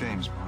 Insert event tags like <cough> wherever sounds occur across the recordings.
James Bond.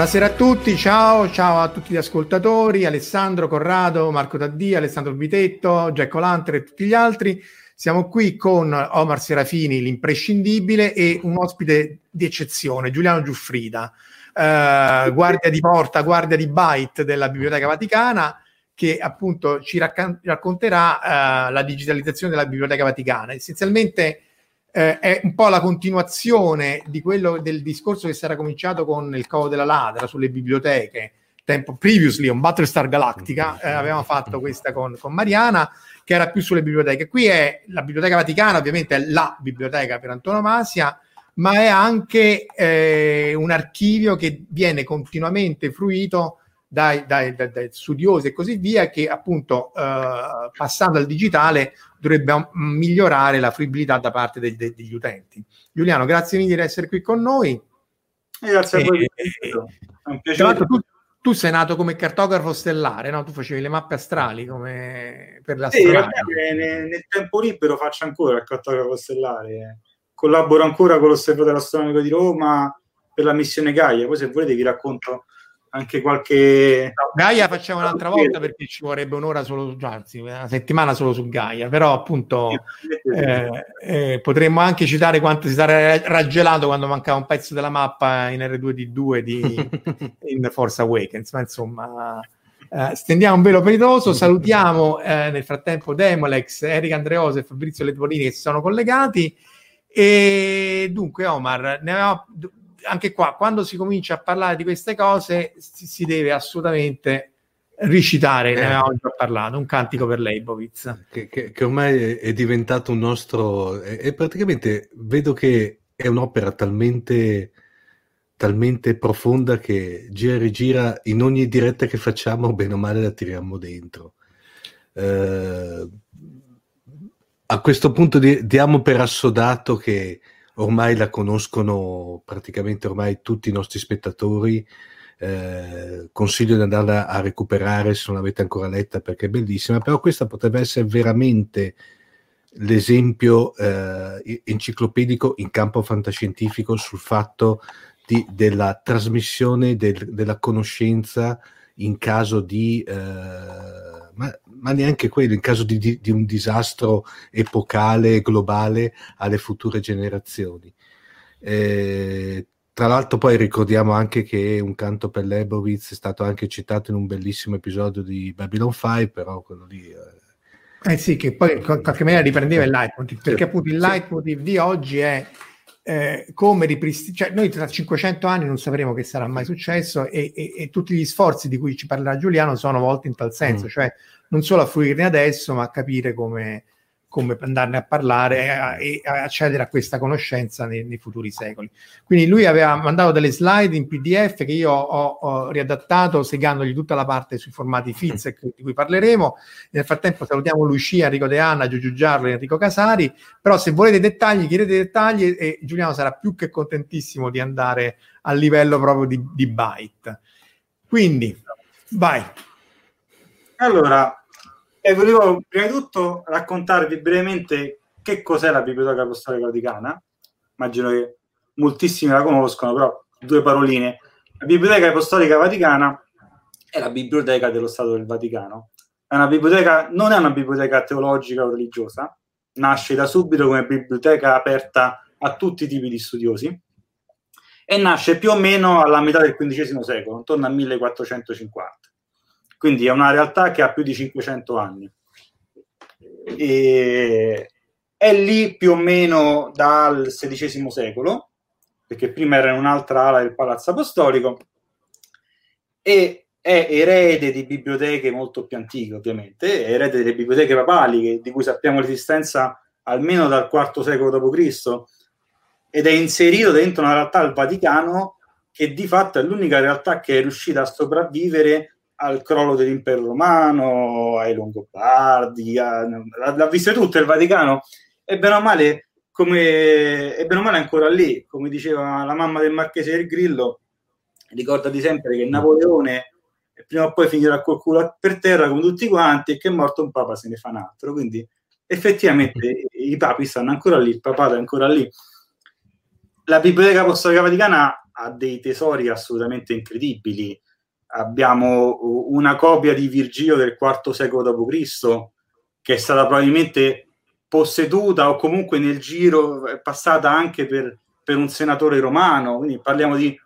Buonasera a tutti, ciao, ciao a tutti gli ascoltatori, Alessandro Corrado, Marco Taddia, Alessandro Bitetto, Jack Lanter e tutti gli altri. Siamo qui con Omar Serafini, l'imprescindibile, e un ospite di eccezione, Giuliano Giuffrida, eh, guardia di porta, guardia di byte della Biblioteca Vaticana, che appunto ci racconterà eh, la digitalizzazione della Biblioteca Vaticana. Essenzialmente eh, è un po' la continuazione di quello del discorso che si era cominciato con il covo della ladra sulle biblioteche. Tempo previously on Battlestar Galactica eh, avevamo fatto questa con, con, Mariana che era più sulle biblioteche. Qui è la Biblioteca Vaticana, ovviamente è la biblioteca per antonomasia, ma è anche eh, un archivio che viene continuamente fruito dai, dai, dai, dai, studiosi e così via, che appunto eh, passando al digitale dovrebbe migliorare la fruibilità da parte del, de, degli utenti. Giuliano, grazie mille di essere qui con noi. Grazie a voi. È un piacere. Tu, tu, sei nato come cartografo stellare, no? Tu facevi le mappe astrali come per la sì, nel, nel, tempo libero faccio ancora il cartografo stellare. Collaboro ancra con l'Osservatorio Astronomico di Roma per la missione Gaia. Poi se volete vi racconto anche qualche... No, Gaia facciamo un'altra volta perché ci vorrebbe un'ora solo, anzi una settimana solo su Gaia, però appunto eh, eh, potremmo anche citare quanto si sarà raggelato quando mancava un pezzo della mappa in R2D2 di, <laughs> in Force Awakens, ma insomma... Uh, stendiamo un velo peritoso, salutiamo eh, nel frattempo Demolex, Eric Andreosa e Fabrizio Letvolini che si sono collegati. E dunque Omar, ne avevamo, anche qua, quando si comincia a parlare di queste cose, si, si deve assolutamente ricitare, eh. ne avevamo già parlato, un cantico per Leibovitz. Che, che, che ormai è, diventato un nostro... E praticamente vedo che è un'opera talmente, talmente profonda che gira e rigira in ogni diretta che facciamo, bene o male la tiriamo dentro. Eh, a questo punto di, diamo per assodato che ormai la conoscono praticamente ormai tutti i nostri spettatori. Eh, consiglio di andarla a recuperare se non l'avete ancora letta perché è bellissima, però questa potrebbe essere veramente l'esempio eh, enciclopedico in campo fantascientifico sul fatto di, della trasmissione del, della conoscenza in caso di eh, ma, ma, neanche quello, in caso di, di, di, un disastro epocale, globale, alle future generazioni. Eh, tra l'altro poi ricordiamo anche che un canto per Lebowitz è stato anche citato in un bellissimo episodio di Babylon 5, però quello lì... Eh, eh sì, che poi in qualche maniera riprendeva il leitmotiv, perché appunto il leitmotiv di oggi è eh, come ripristinare, cioè noi tra 500 anni non sapremo che sarà mai successo e, e, e, tutti gli sforzi di cui ci parlerà Giuliano sono volti in tal senso, mm. cioè non solo a fruirne adesso, ma a capire come, come andarne a parlare e, accedere a questa conoscenza nei, nei, futuri secoli. Quindi lui aveva mandato delle slide in PDF che io ho, ho riadattato segandogli tutta la parte sui formati FITSEC di cui parleremo. Nel frattempo salutiamo Lucia, Enrico De Anna, Giugiu Giarlo e Enrico Casari, però se volete dettagli chiedete dettagli e Giuliano sarà più che contentissimo di andare a livello proprio di, di byte. Quindi, vai. Allora, e volevo prima di tutto raccontarvi brevemente che cos'è la Biblioteca Apostolica Vaticana. Immagino che moltissimi la conoscono, però due paroline. La Biblioteca Apostolica Vaticana è la biblioteca dello Stato del Vaticano. È una biblioteca, non è una biblioteca teologica o religiosa, nasce da subito come biblioteca aperta a tutti i tipi di studiosi e nasce più o meno alla metà del XV secolo, intorno al 1450 quindi è una realtà che ha più di 500 anni. E è lì più o meno dal XVI secolo, perché prima era in un'altra ala del Palazzo Apostolico, e è erede di biblioteche molto più antiche, ovviamente, è erede delle biblioteche papali, di cui sappiamo l'esistenza almeno dal IV secolo d.C., ed è inserito dentro una realtà al Vaticano che di fatto è l'unica realtà che è riuscita a sopravvivere al crollo dell'impero romano, ai Longobardi, a, l'ha vista tutto il Vaticano. E bene o male come è bene o male ancora lì, come diceva la mamma del Marchese del Grillo, ricordati sempre che Napoleone prima o poi finirà col culo per terra come tutti quanti e che è morto un papa se ne fa un altro, quindi effettivamente i papi stanno ancora lì, il papato è ancora lì. La Biblioteca Apostolica Vaticana ha dei tesori assolutamente incredibili, abbiamo una copia di Virgilio del IV secolo d.C. che è stata probabilmente posseduta o comunque nel giro è passata anche per, per, un senatore romano, quindi parliamo di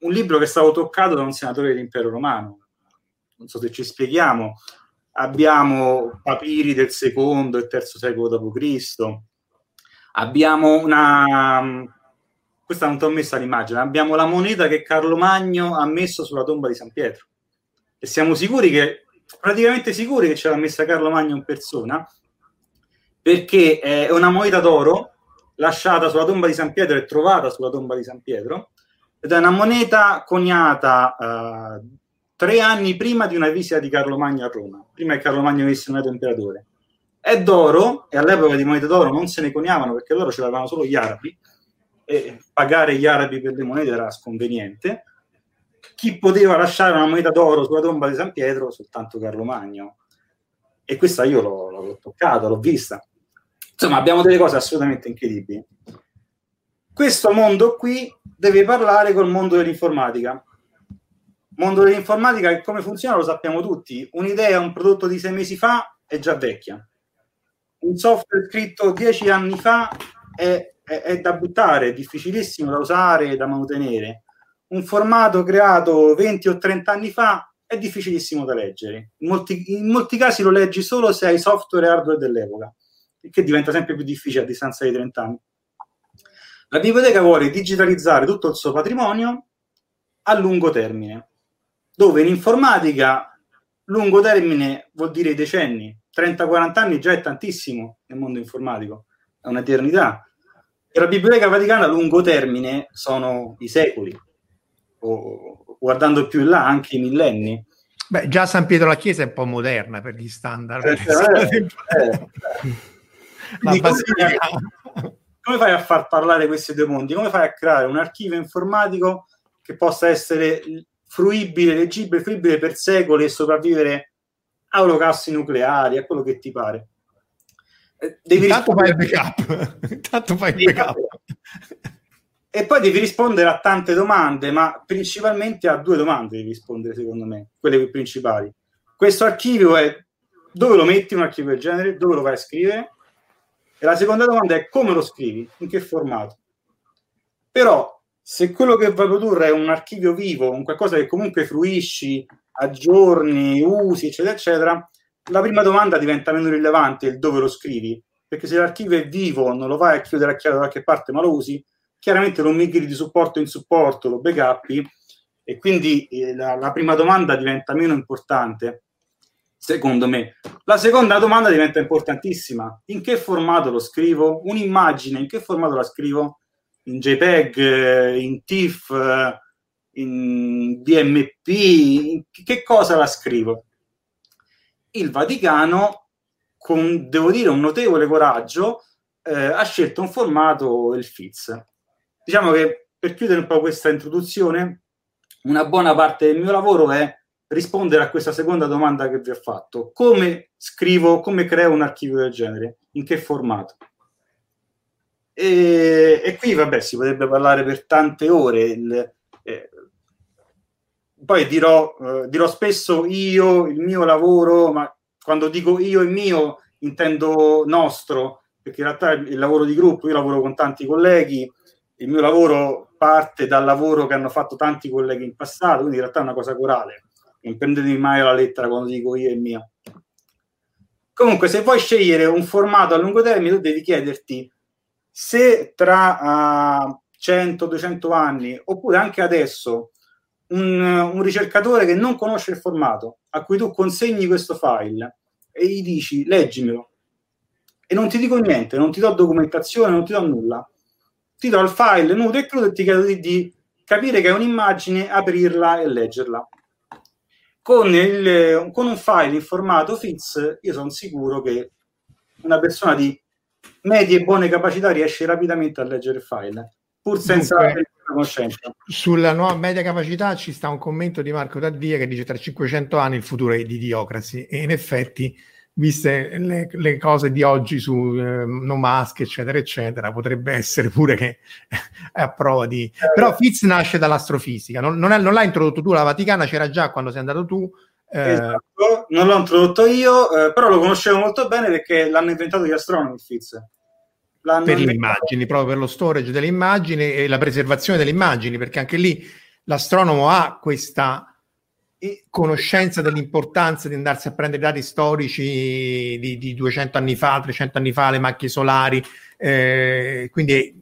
un libro che è stato toccato da un senatore dell'impero romano. Non so se ci spieghiamo. Abbiamo papiri del secondo e terzo secolo d.C. Abbiamo una questa non ti ho messa l'immagine, abbiamo la moneta che Carlo Magno ha messo sulla tomba di San Pietro. E siamo sicuri che, praticamente sicuri che ce l'ha messa Carlo Magno in persona, perché è una moneta d'oro lasciata sulla tomba di San Pietro e trovata sulla tomba di San Pietro, ed è una moneta coniata uh, tre anni prima di una visita di Carlo Magno a Roma, prima che Carlo Magno venisse nominato imperatore. È d'oro, e all'epoca di monete d'oro non se ne coniavano perché loro ce l'avevano solo gli arabi, e pagare gli arabi per le monete era sconveniente. Chi poteva lasciare una moneta d'oro sulla tomba di San Pietro? Soltanto Carlo Magno. E questa io l'ho, l'ho toccata, l'ho vista. Insomma, abbiamo delle cose assolutamente incredibili. Questo mondo qui deve parlare col mondo dell'informatica. Mondo dell'informatica come funziona lo sappiamo tutti. Un'idea, un prodotto di sei mesi fa è già vecchia. Un software scritto dieci anni fa è è, è da buttare, è difficilissimo da usare e da mantenere. Un formato creato 20 o 30 anni fa è difficilissimo da leggere. In molti, in molti casi lo leggi solo se hai software e hardware dell'epoca, il che diventa sempre più difficile a distanza di 30 anni. La biblioteca vuole digitalizzare tutto il suo patrimonio a lungo termine, dove in informatica lungo termine vuol dire decenni, 30-40 anni già è tantissimo nel mondo informatico, è un'eternità. La Biblioteca Vaticana a lungo termine sono i secoli, o guardando più in là anche i millenni. Beh, già San Pietro la Chiesa è un po' moderna per gli standard. Eh, eh, <laughs> eh. come, fai, come fai a far parlare questi due mondi? Come fai a creare un archivio informatico che possa essere fruibile, leggibile, fruibile per secoli e sopravvivere a olocausti nucleari, a quello che ti pare? Devi Intanto fai il backup. <laughs> Intanto fai il backup. E poi devi rispondere a tante domande, ma principalmente a due domande devi rispondere, secondo me, quelle principali. Questo archivio è dove lo metti un archivio del genere, dove lo vai a scrivere? E la seconda domanda è come lo scrivi, in che formato? Però se quello che vuoi produrre è un archivio vivo, un qualcosa che comunque fruisci, aggiorni, usi, eccetera, eccetera, la prima domanda diventa meno rilevante il dove lo scrivi, perché se l'archivio è vivo, non lo vai a chiudere a chiave da qualche parte, ma lo usi, chiaramente lo migri di supporto in supporto, lo backuppi e quindi eh, la, la prima domanda diventa meno importante secondo me. La seconda domanda diventa importantissima. In che formato lo scrivo? Un'immagine, in che formato la scrivo? In JPEG, in TIFF, in BMP? In che cosa la scrivo? Il Vaticano, con, devo dire, un notevole coraggio, eh, ha scelto un formato, il FITS. Diciamo che, per chiudere un po' questa introduzione, una buona parte del mio lavoro è rispondere a questa seconda domanda che vi ho fatto. Come scrivo, come creo un archivio del genere? In che formato? E, e qui, vabbè, si potrebbe parlare per tante ore. Il, eh, poi dirò, eh, dirò spesso io, il mio lavoro, ma quando dico io e mio intendo nostro, perché in realtà il lavoro di gruppo, io lavoro con tanti colleghi, il mio lavoro parte dal lavoro che hanno fatto tanti colleghi in passato, quindi in realtà è una cosa corale non prendetevi mai la lettera quando dico io e mio. Comunque, se vuoi scegliere un formato a lungo termine, tu devi chiederti se tra uh, 100-200 anni, oppure anche adesso, un, un, ricercatore che non conosce il formato, a cui tu consegni questo file e gli dici leggimelo, e non ti dico niente, non ti do documentazione, non ti do nulla, ti do il file nudo e crudo e ti chiedo di, di capire che è un'immagine, aprirla e leggerla. Con, il, con un file in formato FITS io sono sicuro che una persona di medie e buone capacità riesce rapidamente a leggere il file, pur senza Dunque, conoscenza. Sulla nuova media capacità ci sta un commento di Marco Taddia che dice tra 500 anni il futuro è di Diocracy e in effetti viste le, le, cose di oggi su eh, No Mask, eccetera, eccetera, potrebbe essere pure che è <laughs> a prova di... Eh. Però Fitz nasce dall'astrofisica, non, non, è, non, l'ha introdotto tu, la Vaticana c'era già quando sei andato tu. Eh... Esatto, non l'ho introdotto io, eh, però lo conoscevo molto bene perché l'hanno inventato gli astronomi Fitz. L'hanno per inventato... le immagini, proprio per lo storage delle immagini e la preservazione delle immagini, perché anche lì l'astronomo ha questa conoscenza dell'importanza di andarsi a prendere dati storici di, di 200 anni fa, 300 anni fa, le macchie solari. Eh, quindi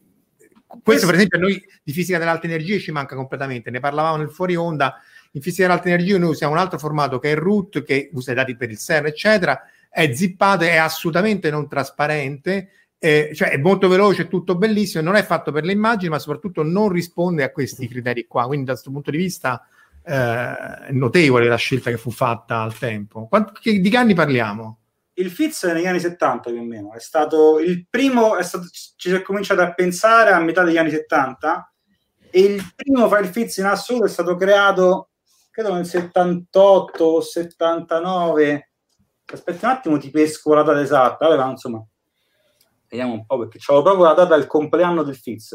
questo per esempio a noi di fisica dell'alta energia ci manca completamente, ne parlavamo nel fuori onda, in fisica dell'alta energia noi usiamo un altro formato che è root, che usa i dati per il CERN, eccetera, è zippato, è assolutamente non trasparente, eh, cioè è molto veloce, è tutto bellissimo, non è fatto per le immagini, ma soprattutto non risponde a questi criteri qua, quindi da questo punto di vista eh, notevole la scelta che fu fatta al tempo. Quanti, di che anni parliamo? Il Fitz negli anni 70 più o meno, è stato il primo, è stato, ci si è cominciato a pensare a metà degli anni 70 e il primo file Fitz in assoluto è stato creato credo nel 78 o 79 aspetta un attimo ti pesco la data esatta Vabbè, insomma vediamo un po' perché c'ho proprio la data del compleanno del Fitz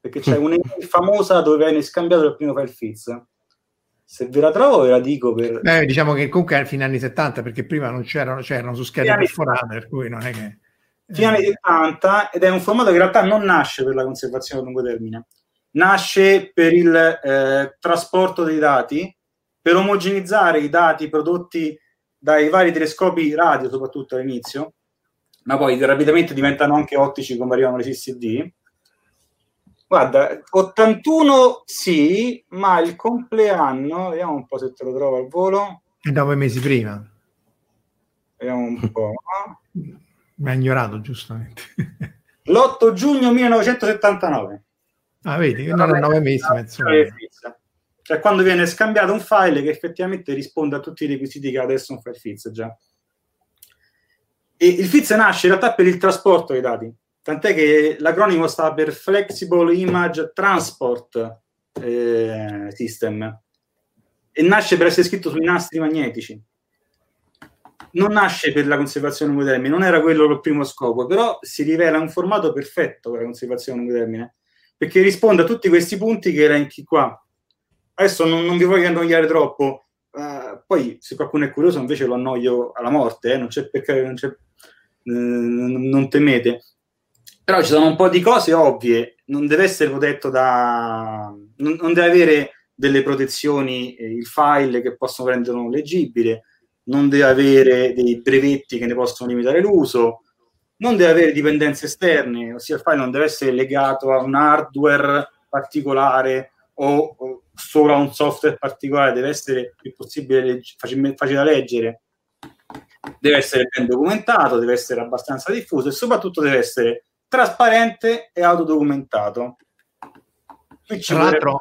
perché c'è <laughs> un'email famosa dove viene scambiato il primo file Fitz se ve la trovo ve la dico per... Beh, diciamo che comunque è fine anni 70 perché prima non c'erano, c'erano su schede perforate per cui non è che... Fine anni 70 ed è un formato che in realtà non nasce per la conservazione a lungo termine, nasce per il eh, trasporto dei dati, per omogenizzare i dati prodotti dai vari telescopi radio, soprattutto all'inizio, ma poi rapidamente diventano anche ottici come arrivano le CCD Guarda, 81 sì, ma il compleanno, vediamo un po' se te lo trovo al volo. Nove mesi prima. Vediamo un po'. Mi ha ignorato giustamente. L'8 giugno 1979. Ah, vedi, non è nove mesi, mezzo. Cioè, quando viene scambiato un file che effettivamente risponde a tutti i requisiti che adesso un file FITS già. E il FITS nasce in realtà per il trasporto dei dati tant'è che l'acronimo sta per Flexible Image Transport eh, System e nasce per essere scritto sui nastri magnetici. Non nasce per la conservazione a lungo termine, non era quello il primo scopo, però si rivela un formato perfetto per la conservazione a lungo termine, perché risponde a tutti questi punti che elenchi qua. Adesso non, non vi voglio annoiare troppo, uh, poi se qualcuno è curioso invece lo annoio alla morte, eh? non c'è perché non, c'è, eh, non temete però ci sono un po' di cose ovvie. non deve essere protetto da... non, non deve avere delle protezioni eh, il file che possono renderlo leggibile, non deve avere dei brevetti che ne possono limitare l'uso, non deve avere dipendenze esterne, ossia il file non deve essere legato a un hardware particolare o, o solo a un software particolare, deve essere il possibile legge, facile, facile da leggere, deve essere ben documentato, deve essere abbastanza diffuso e soprattutto deve essere trasparente e autodocumentato. Qui ci Tra l'altro,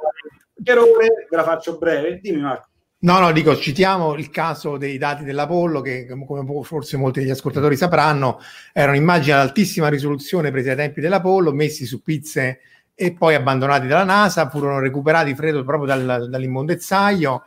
errore, ve la faccio breve, dimmi Marco. No, no, dico, citiamo il caso dei dati dell'Apollo che, come forse molti degli ascoltatori sapranno, erano immagini ad altissima risoluzione prese ai tempi dell'Apollo, messi su pizze e poi abbandonati dalla NASA, furono recuperati freddo proprio dal, dall'immondezzaio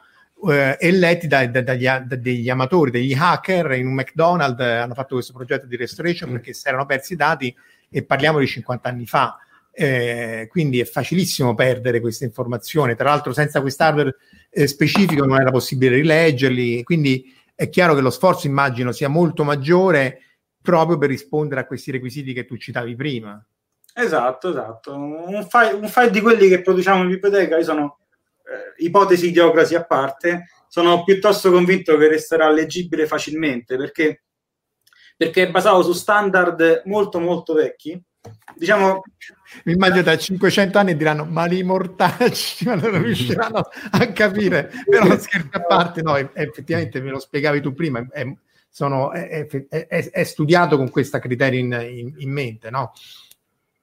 eh, e letti da, da, dagli, da, degli amatori, degli hacker in un McDonald's, eh, hanno fatto questo progetto di restoration mm. perché si erano persi i dati e parliamo di 50 anni fa. Eh, quindi è facilissimo perdere queste informazioni. Tra l'altro, senza quest'hardware eh, specifico non era possibile rileggerli. Quindi è chiaro che lo sforzo, immagino, sia molto maggiore proprio per rispondere a questi requisiti che tu citavi prima. Esatto, esatto. Un file, un file di quelli che produciamo in biblioteca, io sono eh, ipotesi idiocrasi a parte, sono piuttosto convinto che resterà leggibile facilmente perché, perché è basato su standard molto molto vecchi. Diciamo, mi immagino tra 500 anni diranno ma i mortacci ma non riusciranno a capire però scherzi a parte no effettivamente me lo spiegavi tu prima è, sono, è, è, è studiato con questo criterio in, in, in mente no?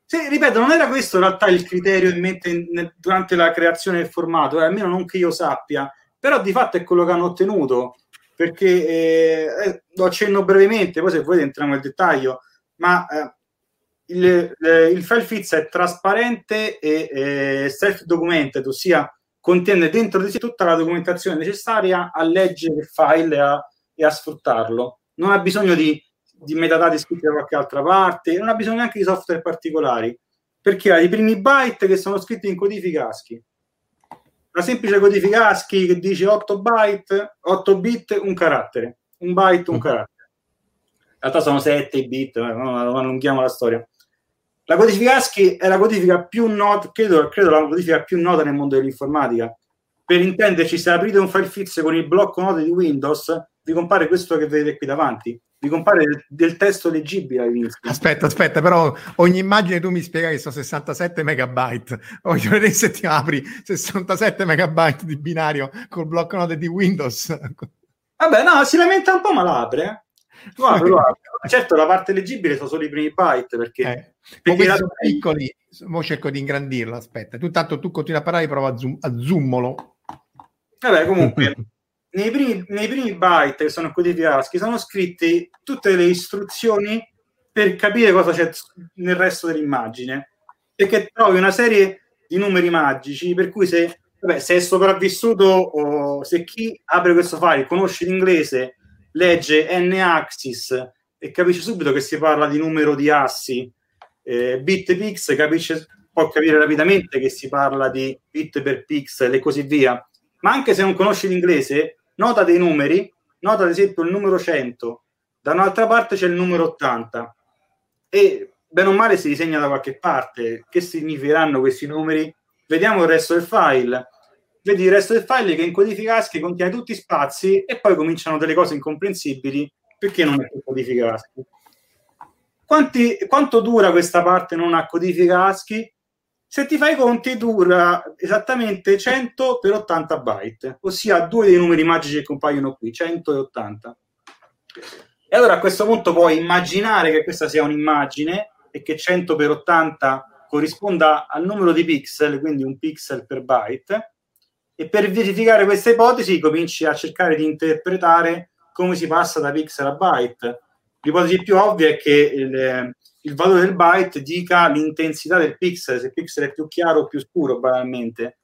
Sì, ripeto, non era questo in realtà il criterio in mente in, durante la creazione del formato, eh, almeno non che io sappia, però di fatto è quello che hanno ottenuto, perché eh, eh lo accenno brevemente, poi se volete entriamo nel dettaglio, ma eh, il, il, file fizz è trasparente e self-documented, ossia contiene dentro di sé tutta la documentazione necessaria a leggere il file e a, e a sfruttarlo. Non ha bisogno di di metadati scritti da qualche altra parte, non ha bisogno neanche di software particolari, perché ha i primi byte che sono scritti in codifica ASCII. La semplice codifica ASCII che dice 8 byte, 8 bit, un carattere, un byte, un mm. carattere. In realtà sono 7 bit, non, non allunghiamo la storia. La codifica ASCII è la codifica più nota, credo, credo la codifica più nota nel mondo dell'informatica. Per intenderci, se aprite un file fix con il blocco note di Windows, vi compare questo che vedete qui davanti vi compare del, del testo leggibile all'inizio. Aspetta, aspetta, però ogni immagine tu mi spiega che sono 67 megabyte. Voglio vedere se ti apri 67 megabyte di binario col blocco note di Windows. Vabbè, no, si lamenta un po', ma l'apre. Lo apre. <laughs> Certo, la parte leggibile sono solo i primi byte perché, eh, perché la... sono piccoli. Ora cerco di ingrandirlo. Aspetta, tu tanto tu continui a parlare, prova a, zoom, a zoommolo. Vabbè, comunque. <laughs> nei primi, nei primi byte che sono codifici ASCII sono scritte tutte le istruzioni per capire cosa c'è nel resto dell'immagine. Perché trovi una serie di numeri magici per cui se, vabbè, se è sopravvissuto o se chi apre questo file conosce l'inglese legge n-axis e capisce subito che si parla di numero di assi eh, bit pix capisce, può capire rapidamente che si parla di bit per pixel e così via. Ma anche se non conosci l'inglese, nota dei numeri, nota ad esempio il numero 100, da un'altra parte c'è il numero 80 e bene o male si disegna da qualche parte. Che significheranno questi numeri? Vediamo il resto del file. Vedi il resto del file che in codifica ASCII contiene tutti spazi e poi cominciano delle cose incomprensibili perché non è più codifica ASCII. Quanti, quanto dura questa parte non a codifica ASCII? Se ti fai i conti dura esattamente 100 per 80 byte, ossia due dei numeri magici che compaiono qui, 100 e 80. E allora a questo punto puoi immaginare che questa sia un'immagine e che 100 per 80 corrisponda al numero di pixel, quindi un pixel per byte, e per verificare questa ipotesi cominci a cercare di interpretare come si passa da pixel a byte. L'ipotesi più ovvia è che il, il valore del byte dica l'intensità del pixel, se il pixel è più chiaro o più scuro, banalmente.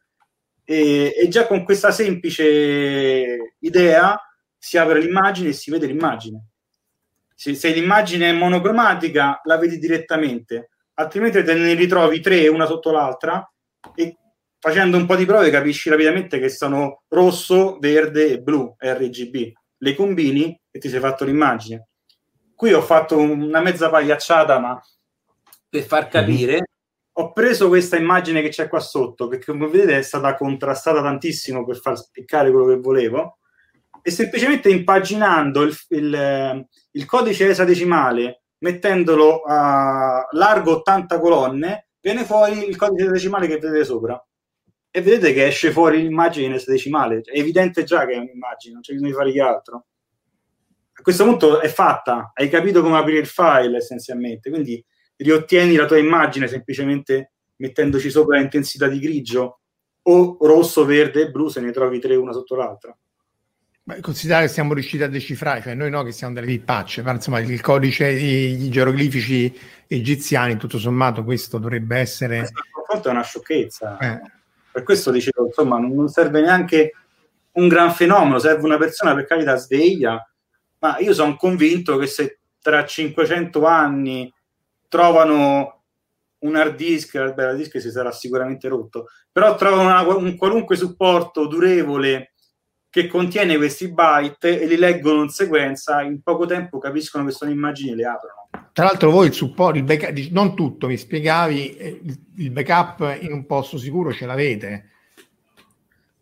E, e, già con questa semplice idea si apre l'immagine e si vede l'immagine. Se, se l'immagine è monocromatica, la vedi direttamente, altrimenti te ne ritrovi tre una sotto l'altra e facendo un po' di prove capisci rapidamente che sono rosso, verde e blu, RGB. Le combini e ti sei fatto l'immagine Qui ho fatto una mezza pagliacciata, ma per far capire, ho preso questa immagine che c'è qua sotto, perché come vedete è stata contrastata tantissimo per far spiccare quello che volevo, e semplicemente impaginando il, il, il codice esadecimale, mettendolo a largo 80 colonne, viene fuori il codice decimale che vedete sopra. E vedete che esce fuori l'immagine in esadecimale. È evidente già che è un'immagine, non c'è bisogno di fare altro. A questo punto è fatta, hai capito come aprire il file essenzialmente, quindi riottieni la tua immagine semplicemente mettendoci sopra l'intensità di grigio o rosso, verde e blu se ne trovi tre una sotto l'altra. Beh, considerare che siamo riusciti a decifrare, cioè noi no che siamo delle pipacce, ma insomma il codice, gli geroglifici egiziani, tutto sommato questo dovrebbe essere... Questo è una sciocchezza. Eh. Per questo dicevo, insomma, non serve neanche un gran fenomeno, serve una persona per carità sveglia, ma io sono convinto che se tra 500 anni trovano un hard disk, beh, l'hard disk si sarà sicuramente rotto, però trovano una, un qualunque supporto durevole che contiene questi byte e li leggono in sequenza, in poco tempo capiscono che sono immagini e le aprono. Tra l'altro voi il supporto, il backup, non tutto, mi spiegavi, eh, il backup in un posto sicuro ce l'avete?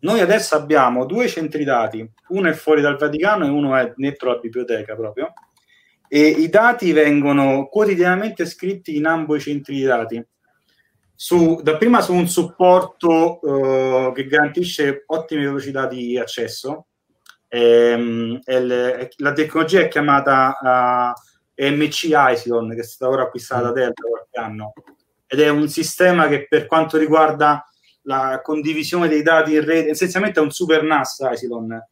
Noi adesso abbiamo due centri dati, uno è fuori dal Vaticano e uno è dentro la biblioteca proprio, e i dati vengono quotidianamente scritti in ambo i centri di dati. Su, dapprima su un supporto uh, che garantisce ottime velocità di accesso. Ehm, il, la tecnologia è chiamata uh, MC Isilon, che è stata ora acquistata da Dell da qualche anno, ed è un sistema che per quanto riguarda la condivisione dei dati in rete, essenzialmente è un super NAS Isilon,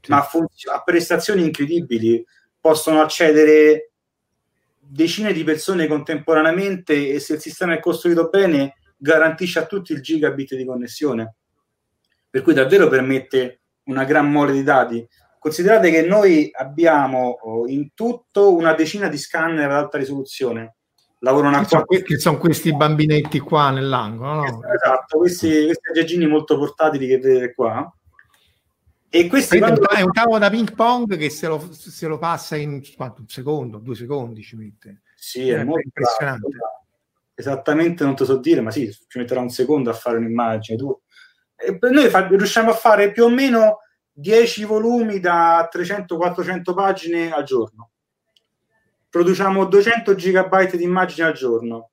sì. ma funziona, ha prestazioni incredibili. Possono accedere decine di persone contemporaneamente e se il sistema è costruito bene garantisce a tutti il gigabit di connessione. Per cui davvero permette una gran mole di dati. Considerate che noi abbiamo oh, in tutto una decina di scanner ad alta risoluzione lavorano a sono, che sono questi bambinetti qua nell'angolo no? esatto, questi, questi aggeggini molto portatili che vedete qua e questo è un tavolo da ping pong che se lo, se lo passa in quanto, un secondo, due secondi ci mette. Sì, è, è molto impressionante. Bravo. Esattamente non te so dire, ma sì, ci metterà un secondo a fare un'immagine. Tu. E noi fa, riusciamo a fare più o meno 10 volumi da 300-400 pagine al giorno. Produciamo 200 gigabyte di immagini al giorno.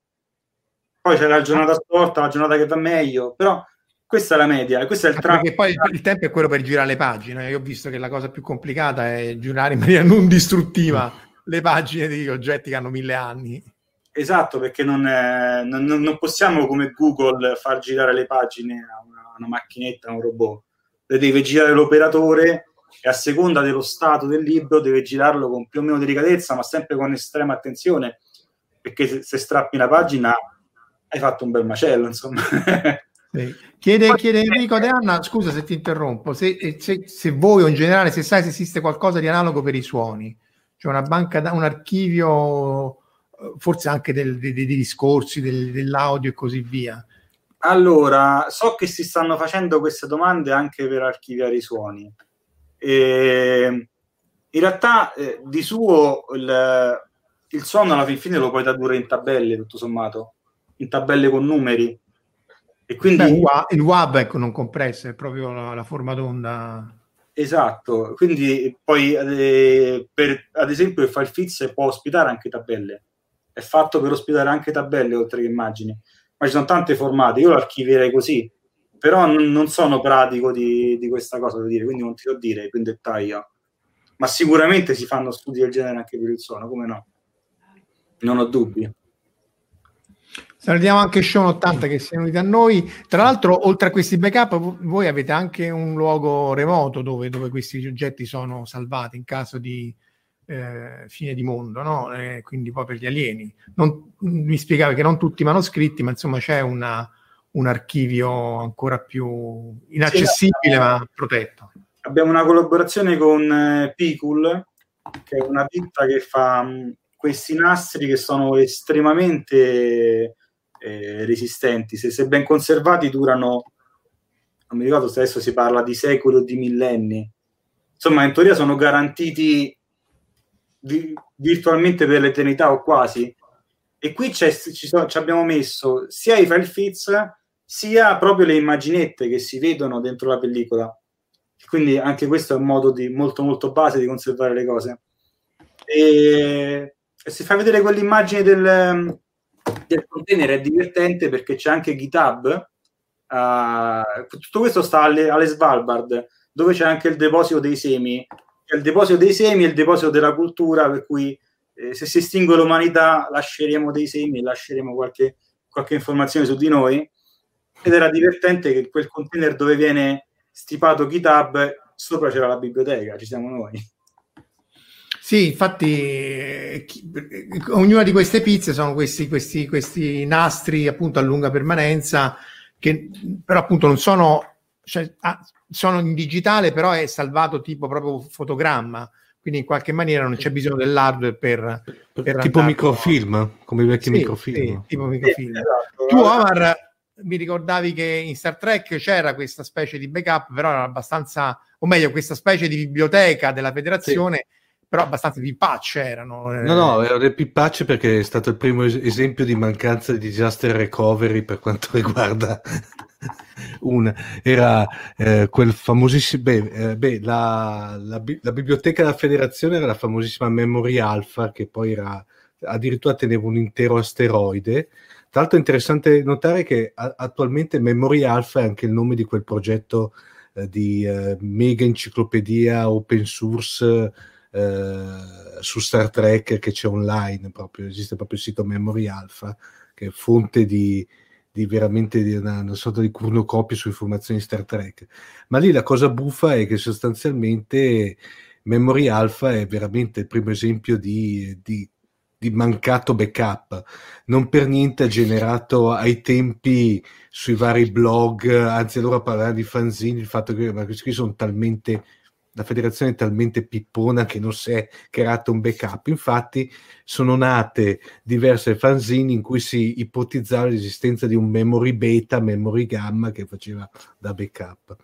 Poi c'è la giornata storta, la giornata che va meglio, però questa è la media, questo è il traffico. Perché poi il tempo è quello per girare le pagine. Io ho visto che la cosa più complicata è girare in maniera non distruttiva <laughs> le pagine di oggetti che hanno mille anni. Esatto, perché non, è, non, non possiamo come Google far girare le pagine a una, una macchinetta, a un robot. Le deve girare l'operatore e a seconda dello stato del libro deve girarlo con più o meno delicatezza, ma sempre con estrema attenzione, perché se, se strappi una pagina hai fatto un bel macello, insomma. <laughs> Sì. Chiede, chiede, Enrico De Anna, scusa se ti interrompo, se, se, se, voi o in generale se sai se esiste qualcosa di analogo per i suoni, cioè una banca, un archivio eh, forse anche del, dei, dei, discorsi, del, dell'audio e così via. Allora, so che si stanno facendo queste domande anche per archiviare i suoni. E, in realtà, eh, di suo, il, il suono alla fine lo puoi tradurre in tabelle, tutto sommato, in tabelle con numeri. E quindi Beh, il WAV ecco, non compresso, è proprio la, la forma d'onda. Esatto, quindi poi eh, per, ad esempio il FileFix può ospitare anche tabelle, è fatto per ospitare anche tabelle oltre che immagini, ma ci sono tante formate, io lo archivierei così, però non, sono pratico di, di, questa cosa dire, quindi non ti so dire più in dettaglio, ma sicuramente si fanno studi del genere anche per il suono, come no? Non ho dubbi. Salutiamo anche Sean 80 che si è unito a noi. Tra l'altro, oltre a questi backup, voi avete anche un luogo remoto dove, dove questi oggetti sono salvati in caso di eh, fine di mondo, no? eh, quindi poi per gli alieni. Non, mi spiegava che non tutti i manoscritti, ma insomma c'è una, un archivio ancora più inaccessibile sì, ma protetto. Abbiamo una collaborazione con eh, Picul, che è una ditta che fa mh, questi nastri che sono estremamente eh, resistenti, se, se, ben conservati durano, non mi ricordo se adesso si parla di secoli o di millenni, insomma in teoria sono garantiti vi, virtualmente per l'eternità o quasi, E qui ci abbiamo messo sia i file fits sia proprio le immaginette che si vedono dentro la pellicola. Quindi anche questo è un modo di, molto molto base di conservare le cose. E, e se fai vedere quell'immagine del, del container è divertente perché c'è anche GitHub. Uh, tutto questo sta alle, alle Svalbard, dove c'è anche il deposito dei semi. C'è il deposito dei semi e il deposito della cultura, per cui eh, se si estingue l'umanità lasceremo dei semi lasceremo qualche, qualche informazione su di noi ed era divertente che quel container dove viene stipato GitHub sopra c'era la biblioteca, ci siamo noi. Sì, infatti ognuna di queste pizze sono questi, questi, questi nastri appunto a lunga permanenza che però appunto non sono, cioè, ah, sono in digitale però è salvato tipo proprio fotogramma quindi in qualche maniera non c'è bisogno dell'hardware per, per tipo microfilm come i vecchi sì, microfilm sì, tipo microfilm sì, esatto. tu Omar mi ricordavi che in Star Trek c'era questa specie di backup però era abbastanza o meglio questa specie di biblioteca della federazione sì però abbastanza pippacce erano. Eh. No, no, erano delle pippacce perché è stato il primo es- esempio di mancanza di disaster recovery per quanto <laughs> riguarda una. Era eh, quel famosissimo... Beh, eh, beh la, la, la, biblioteca della federazione era la famosissima Memory Alpha che poi era addirittura teneva un intero asteroide. Tra l'altro è interessante notare che a- attualmente Memory Alpha è anche il nome di quel progetto eh, di eh, mega enciclopedia open source eh, su Star Trek che c'è online proprio, esiste proprio il sito Memory Alpha che è fonte di, di veramente di una, una, sorta di cronocopia su informazioni Star Trek. Ma lì la cosa buffa è che sostanzialmente Memory Alpha è veramente il primo esempio di, di, di mancato backup. Non per niente ha generato ai tempi sui vari blog, anzi allora parlare di fanzine, il fatto che ma questi qui sono talmente la federazione è talmente pippona che non si è creato un backup. Infatti sono nate diverse fanzine in cui si ipotizzava l'esistenza di un memory beta, memory gamma che faceva da backup.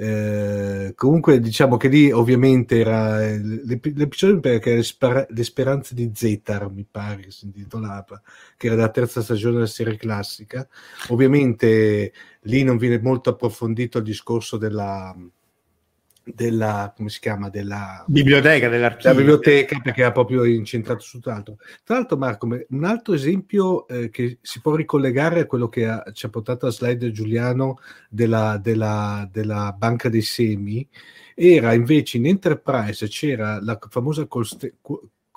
Eh, comunque diciamo che lì ovviamente era eh, l'episodio perché le, spera- le speranze di Zetar mi pare che si intitolava che era la terza stagione della serie classica. Ovviamente lì non viene molto approfondito il discorso della, della, come si chiama, della biblioteca, dell'archivio. Della biblioteca perché era proprio incentrato su tutt'altro. Tra l'altro Marco, un altro esempio eh, che si può ricollegare a quello che ha, ci ha portato a slide Giuliano della, della, della banca dei semi, era invece in Enterprise c'era la famosa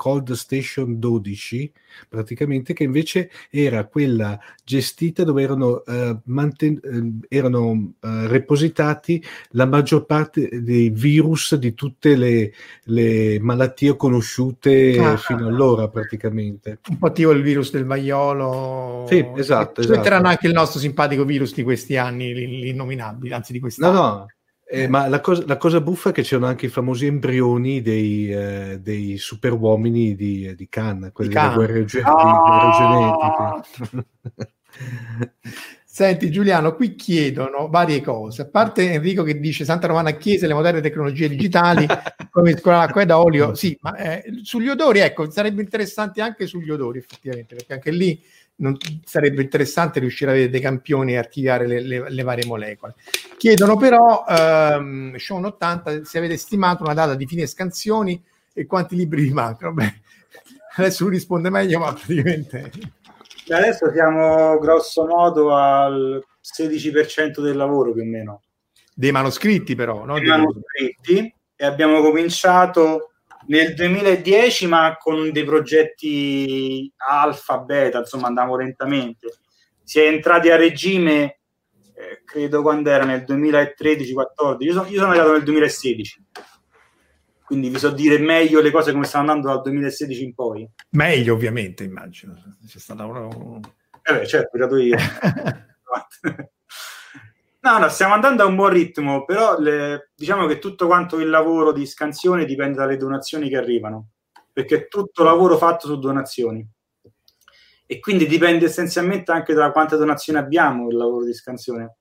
Cold Station 12, praticamente, che invece era quella gestita dove erano, uh, manten- uh, erano uh, repositati la maggior parte dei virus di tutte le, le malattie conosciute ah, fino allora, praticamente. Un po' tipo il virus del vaiolo. Sì, esatto. Ci esatto. metteranno anche il nostro simpatico virus di questi anni, l'innominabile, anzi di quest'anno. No, no eh, ma la cosa, la cosa, buffa è che c'erano anche i famosi embrioni dei, eh, dei super uomini di, di Khan, quelli delle guerre, ge- oh! genetiche. <laughs> Senti Giuliano, qui chiedono varie cose, a parte Enrico che dice Santa Romana Chiesa, le moderne tecnologie digitali, <laughs> come scuola l'acqua ed olio, sì, ma eh, sugli odori, ecco, sarebbe interessante anche sugli odori effettivamente, perché anche lì non, sarebbe interessante riuscire a avere dei campioni e archiviare le, le, le varie molecole. Chiedono però, ehm, Sean 80, se avete stimato una data di fine scansioni e quanti libri vi mancano. Beh, adesso lui risponde meglio, ma praticamente... Adesso siamo grosso modo al 16% del lavoro più o meno. Dei manoscritti però, no? Dei manoscritti e abbiamo cominciato nel 2010 ma con dei progetti alfa, beta, insomma andavamo lentamente. Si è entrati a regime, eh, credo quando era nel 2013-14, io, so, io sono arrivato nel 2016, quindi vi so dire meglio le cose come stanno andando dal 2016 in poi. Meglio ovviamente, immagino. C'è stata una... Eh beh, certo, ho io. <laughs> No, no, stiamo andando a un buon ritmo, però le, diciamo che tutto quanto il lavoro di scansione dipende dalle donazioni che arrivano, perché è tutto lavoro fatto su donazioni. E quindi dipende essenzialmente anche da quante donazioni abbiamo il lavoro di scansione.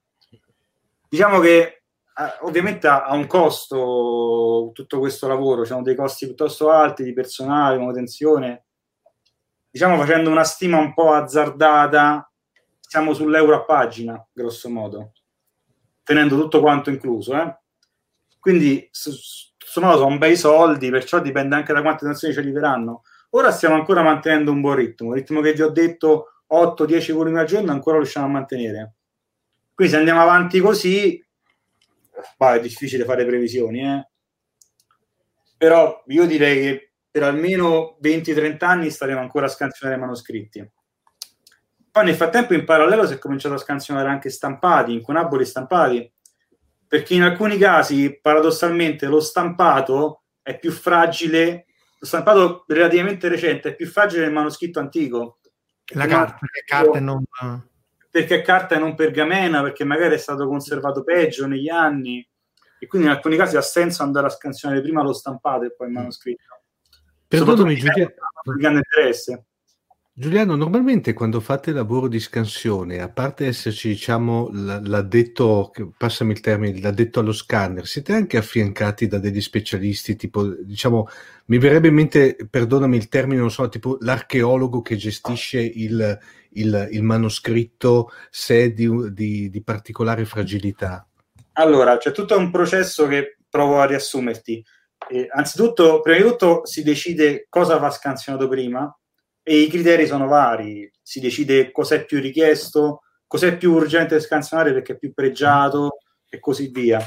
Diciamo che eh, ovviamente ha, un costo tutto questo lavoro, ci sono dei costi piuttosto alti di personale, manutenzione, diciamo facendo una stima un po' azzardata, siamo sull'euro a pagina, grosso modo, tenendo tutto quanto incluso. Eh? Quindi, insomma, sono bei soldi, perciò dipende anche da quante nazioni ci arriveranno. Ora stiamo ancora mantenendo un buon ritmo, il ritmo che vi ho detto 8-10 volumi al giorno ancora riusciamo a mantenere. Quindi se andiamo avanti così, bah, è difficile fare previsioni, eh? però io direi che per almeno 20-30 anni staremo ancora a scansionare manoscritti. Poi nel frattempo in parallelo si è cominciato a scansionare anche stampati, incunaboli stampati, perché in alcuni casi paradossalmente lo stampato è più fragile, lo stampato relativamente recente è più fragile del manoscritto antico. La carta, perché carta e non... Perché è carta e non pergamena, perché magari è stato conservato peggio negli anni e quindi in alcuni casi ha senso andare a scansionare prima lo stampato e poi il manoscritto. Perdonami, Giuliano. grande interesse. Giuliano, normalmente quando fate lavoro di scansione, a parte esserci, diciamo, l'addetto, passami il termine, l'addetto allo scanner, siete anche affiancati da degli specialisti, tipo, diciamo, mi verrebbe in mente, perdonami il termine, non so, tipo l'archeologo che gestisce il, il, il manoscritto se è di, di, di particolare fragilità. Allora, c'è tutto un processo che provo a riassumerti eh, anzitutto, prima di tutto si decide cosa va scansionato prima e i criteri sono vari, si decide cos'è più richiesto, cos'è più urgente scansionare perché è più pregiato e così via.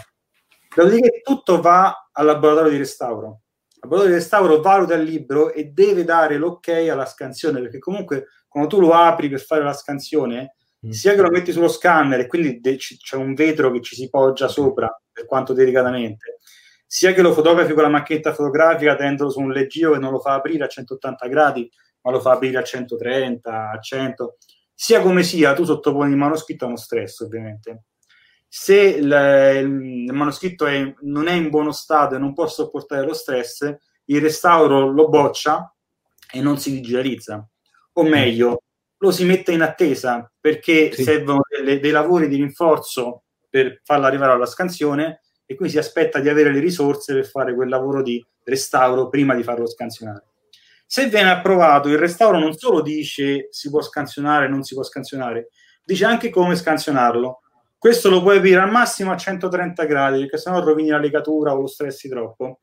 Dopodiché tutto va al laboratorio di restauro. Il laboratorio di restauro valuta il libro e deve dare l'ok alla scansione perché comunque quando tu lo apri per fare la scansione, mm. sia che lo metti sullo scanner e quindi de- c'è un vetro che ci si poggia sopra per quanto delicatamente, sia che lo fotografi con la macchinetta fotografica tenendolo su un leggio che non lo fa aprire a 180 gradi, ma lo fa aprire a 130, a 100, sia come sia, tu sottoponi il manoscritto a uno stress, ovviamente. Se il, il manoscritto è, non è in buono stato e non può sopportare lo stress, il restauro lo boccia e non si digitalizza. O meglio, lo si mette in attesa perché sì. servono delle, dei lavori di rinforzo per farlo arrivare alla scansione e quindi si aspetta di avere le risorse per fare quel lavoro di restauro prima di farlo scansionare. Se viene approvato, il restauro non solo dice si può scansionare, non si può scansionare, dice anche come scansionarlo. Questo lo puoi aprire al massimo a 130 gradi, perché sennò rovini la legatura o lo stressi troppo.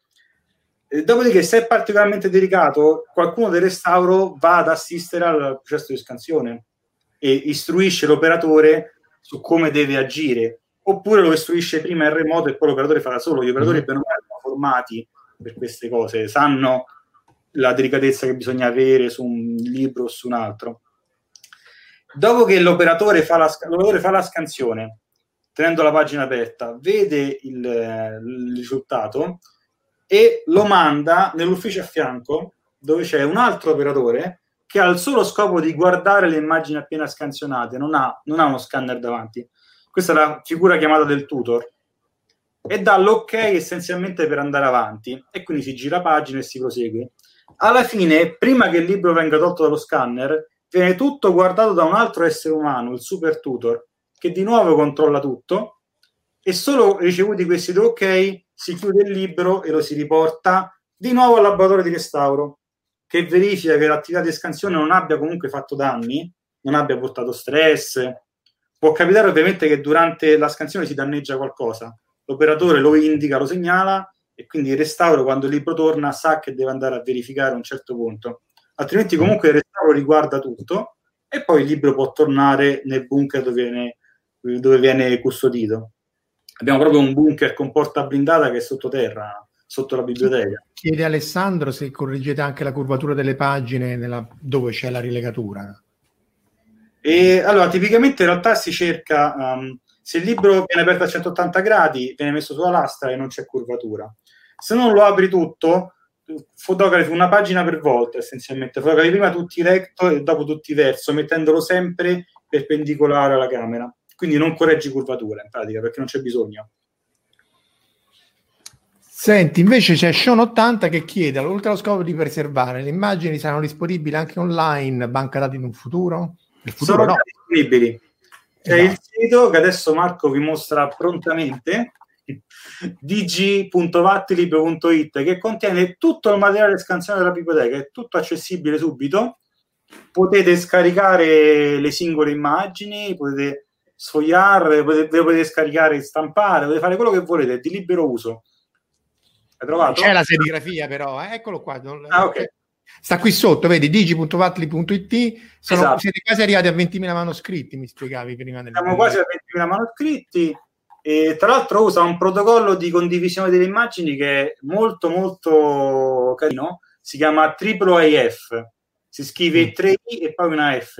E dopodiché, se è particolarmente delicato, qualcuno del restauro va ad assistere al processo di scansione e istruisce l'operatore su come deve agire oppure lo istruisce prima il remoto e poi l'operatore fa da solo. Gli operatori mm-hmm. sono formati per queste cose, sanno la delicatezza che bisogna avere su un libro o su un altro. Dopo che l'operatore fa la, l'operatore fa la scansione, tenendo la pagina aperta, vede il, il risultato e lo manda nell'ufficio a fianco dove c'è un altro operatore che ha il solo scopo di guardare le immagini appena scansionate, non ha, non ha uno scanner davanti questa è la figura chiamata del tutor, e dà l'ok essenzialmente per andare avanti e quindi si gira pagina e si prosegue. Alla fine, prima che il libro venga tolto dallo scanner, viene tutto guardato da un altro essere umano, il super tutor, che di nuovo controlla tutto e solo ricevuti questi due ok si chiude il libro e lo si riporta di nuovo al laboratorio di restauro che verifica che l'attività di scansione non abbia comunque fatto danni, non abbia portato stress, Può capitare ovviamente che durante la scansione si danneggia qualcosa, l'operatore lo indica, lo segnala e quindi il restauro quando il libro torna sa che deve andare a verificare a un certo punto. Altrimenti comunque il restauro riguarda tutto e poi il libro può tornare nel bunker dove viene, dove viene custodito. Abbiamo proprio un bunker con porta blindata che è sottoterra, sotto la biblioteca. Chiede Alessandro se correggete anche la curvatura delle pagine nella, dove c'è la rilegatura. E allora, tipicamente in realtà si cerca, um, se il libro viene aperto a 180 gradi, viene messo sulla lastra e non c'è curvatura. Se non lo apri tutto, fotografi una pagina per volta essenzialmente, fotografi prima tutti recto e dopo tutti verso, mettendolo sempre perpendicolare alla camera. Quindi non correggi curvatura in pratica perché non c'è bisogno. Senti, invece c'è Sean80 che chiede, oltre allo scopo di preservare, le immagini saranno disponibili anche online, banca dati in un futuro? Il futuro sono no. disponibili. C'è esatto. il sito che adesso Marco vi mostra prontamente dg.vattilib.it che contiene tutto il materiale scansionato della biblioteca, è tutto accessibile subito potete scaricare le singole immagini, potete sfogliarle, potete, potete scaricare e stampare, potete fare quello che volete, è di libero uso. Hai trovato? C'è la serigrafia però, eh? eccolo qua. Non... Ah, ok. Sta qui sotto, vedi, digi.vatli.it, sono, Esatto. siete quasi arrivati a 20.000 manoscritti, mi spiegavi prima. Del... Siamo quasi a 20.000 manoscritti e tra l'altro usa un protocollo di condivisione delle immagini che è molto molto carino, si chiama AAAF, si scrive Mm. 3 i e poi una F.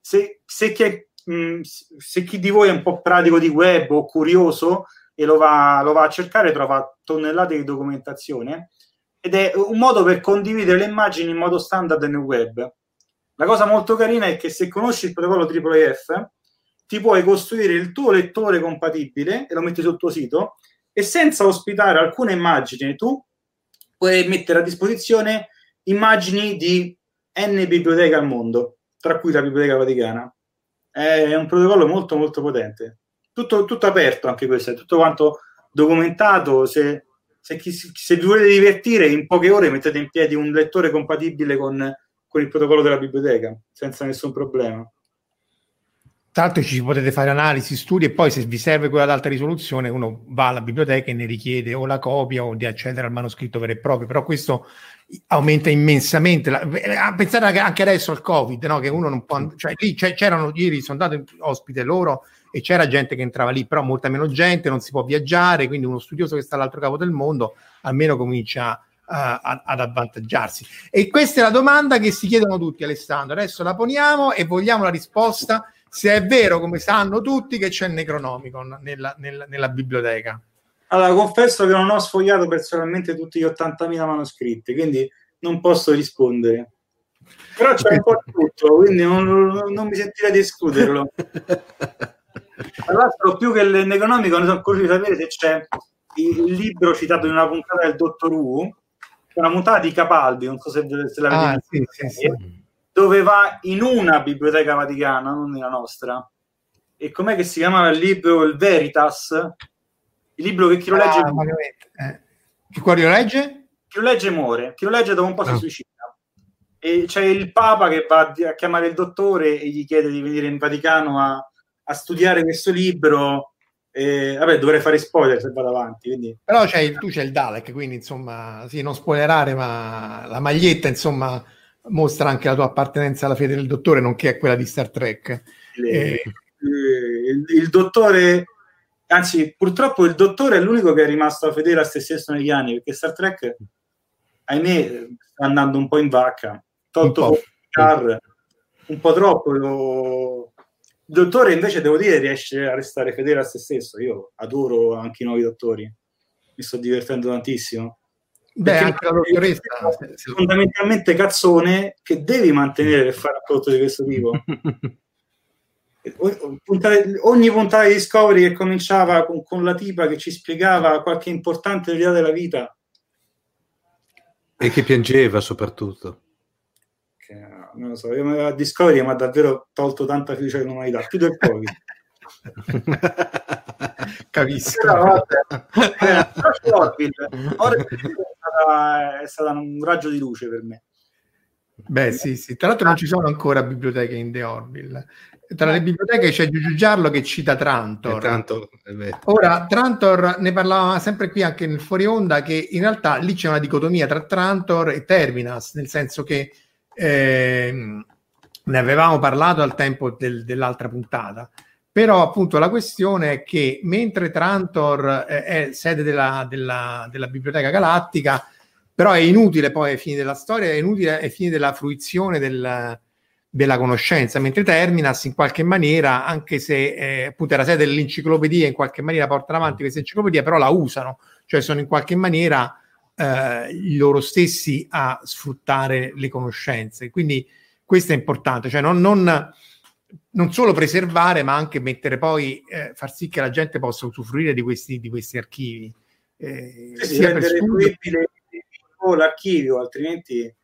Se, se chi mh, se chi di voi è un po' pratico di web o curioso e lo va, lo va a cercare, trova tonnellate di documentazione ed è un modo per condividere le immagini in modo standard nel web. La cosa molto carina è che se conosci il protocollo AAAF, ti puoi costruire il tuo lettore compatibile e lo metti sul tuo sito e senza ospitare alcune immagini tu puoi mettere a disposizione immagini di N biblioteche al mondo, tra cui la Biblioteca Vaticana. È un protocollo molto molto potente. Tutto, tutto aperto anche questo, è tutto quanto documentato. Se, se, chi- se vi volete divertire, in poche ore mettete in piedi un lettore compatibile con, con il protocollo della biblioteca, senza nessun problema. L'altro ci potete fare analisi, studi e poi se vi serve quella ad alta risoluzione uno va alla biblioteca e ne richiede o la copia o di accedere al manoscritto vero e proprio, però questo aumenta immensamente. La, eh, pensate anche- adesso al Covid, no? che uno non può, cioè lì c'erano, ieri sono andato ospite loro e c'era gente che entrava lì, però molta meno gente, non si può viaggiare, quindi uno studioso che sta all'altro capo del mondo almeno comincia a- a- ad avvantaggiarsi. E questa è la domanda che si chiedono tutti, Alessandro. Adesso la poniamo e vogliamo la risposta se è vero, come sanno tutti, che c'è il Necronomicon nella, nella- nella biblioteca. Allora, confesso che non ho sfogliato personalmente tutti gli 80.000 manoscritti, quindi non posso rispondere. Però c'è un po' di tutto, quindi non- non mi sentirei di escluderlo. <laughs> Tra l'altro, più che il Necronomicon, sono curioso di sapere se c'è il, libro citato in una puntata del Dottor Who, una puntata di Capaldi, non so se, se l'avete Ah, vista, sì, sì, dove va in una biblioteca vaticana, non nella nostra. E com'è che si chiamava il libro? Il Veritas? Il libro che chi lo legge, Ah, vagamente, eh. Che qua lo legge? chi lo legge muore, chi lo legge dopo un po' si Ah. suicida. E c'è il Papa che va a chiamare il dottore e gli chiede di venire in Vaticano a, a studiare questo libro. E, vabbè, dovrei fare spoiler se vado avanti. Quindi, Però c'è il, tu c'è il Dalek, quindi insomma, sì, non spoilerare, ma la maglietta, insomma, mostra anche la tua appartenenza alla fede del dottore, nonché a quella di Star Trek. le- Eh. eh, il, il dottore, anzi, purtroppo il dottore è l'unico che è rimasto fedele a se stesso negli anni perché Star Trek, ahimè, sta andando un po' in vacca. Tolto Un po'. Un po' troppo. lo- Il dottore, invece, devo dire, riesce a restare fedele a se stesso. Io adoro anche i nuovi dottori, mi sto divertendo tantissimo. Beh, Perché anche la dottoressa. se- fondamentalmente cazzone che devi mantenere per fare un prodotto di questo tipo. <laughs> Ogni puntata di Discovery che cominciava con, con la tipa che ci spiegava qualche importante verità della vita e che piangeva soprattutto. che, non lo so, io- a Discovery mi ha davvero tolto tanta fiducia nell'umanità più del Covid <laughs> Capisco. Però, vabbè. Eh, è stata un raggio di luce per me Beh, sì, sì. Tra l'altro non ci sono ancora biblioteche in The Orville. Tra le biblioteche c'è Giugiu Giarlo che cita Trantor. Tanto, beh, Ora, Trantor ne parlavamo sempre qui anche nel fuori onda che in realtà lì c'è una dicotomia tra Trantor e Terminas, nel senso che ehm, ne avevamo parlato al tempo del- dell'altra puntata. Però appunto la questione è che mentre Trantor eh, è sede della, della- della Biblioteca Galattica, però è inutile poi ai fini della storia, è inutile ai fini della fruizione del- della conoscenza, mentre Terminas in qualche maniera, anche se eh, appunto era sede dell'enciclopedia, in qualche maniera portano avanti questa enciclopedia, però la usano, cioè sono in qualche maniera eh, loro stessi a sfruttare le conoscenze. Quindi questo è importante, cioè non, non- non solo preservare, ma anche mettere poi, eh, far sì che la gente possa usufruire di questi, di questi archivi. eh, Sì, sia per studio- l'archivio, altrimenti...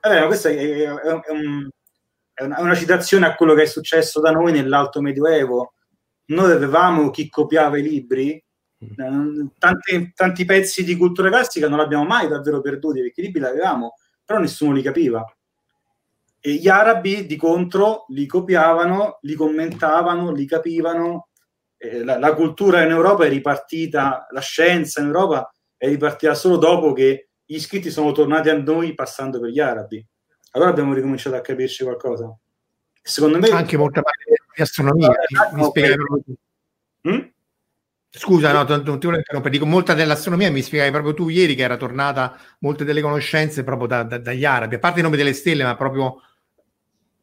Vabbè, questa è, è- è un- è una, citazione a quello che è successo da noi nell'Alto Medioevo. Noi avevamo chi copiava i libri, tanti, tanti pezzi di cultura classica non l'abbiamo mai davvero perduti, perché i libri li avevamo, però nessuno li capiva. E gli arabi di contro li copiavano, li commentavano, li capivano. Eh, la, la, cultura in Europa è ripartita, la scienza in Europa è ripartita solo dopo che gli iscritti sono tornati a noi passando per gli arabi. Allora abbiamo ricominciato a capirci qualcosa. Secondo me... Anche molta parte di astronomia. Eh, mi, mi mm? Scusa, no, non ti volevo interrompere. Dico, molta dell'astronomia mi spiegavi proprio tu ieri che era tornata molte delle conoscenze proprio da, da, dagli arabi, a parte i nomi delle stelle, ma proprio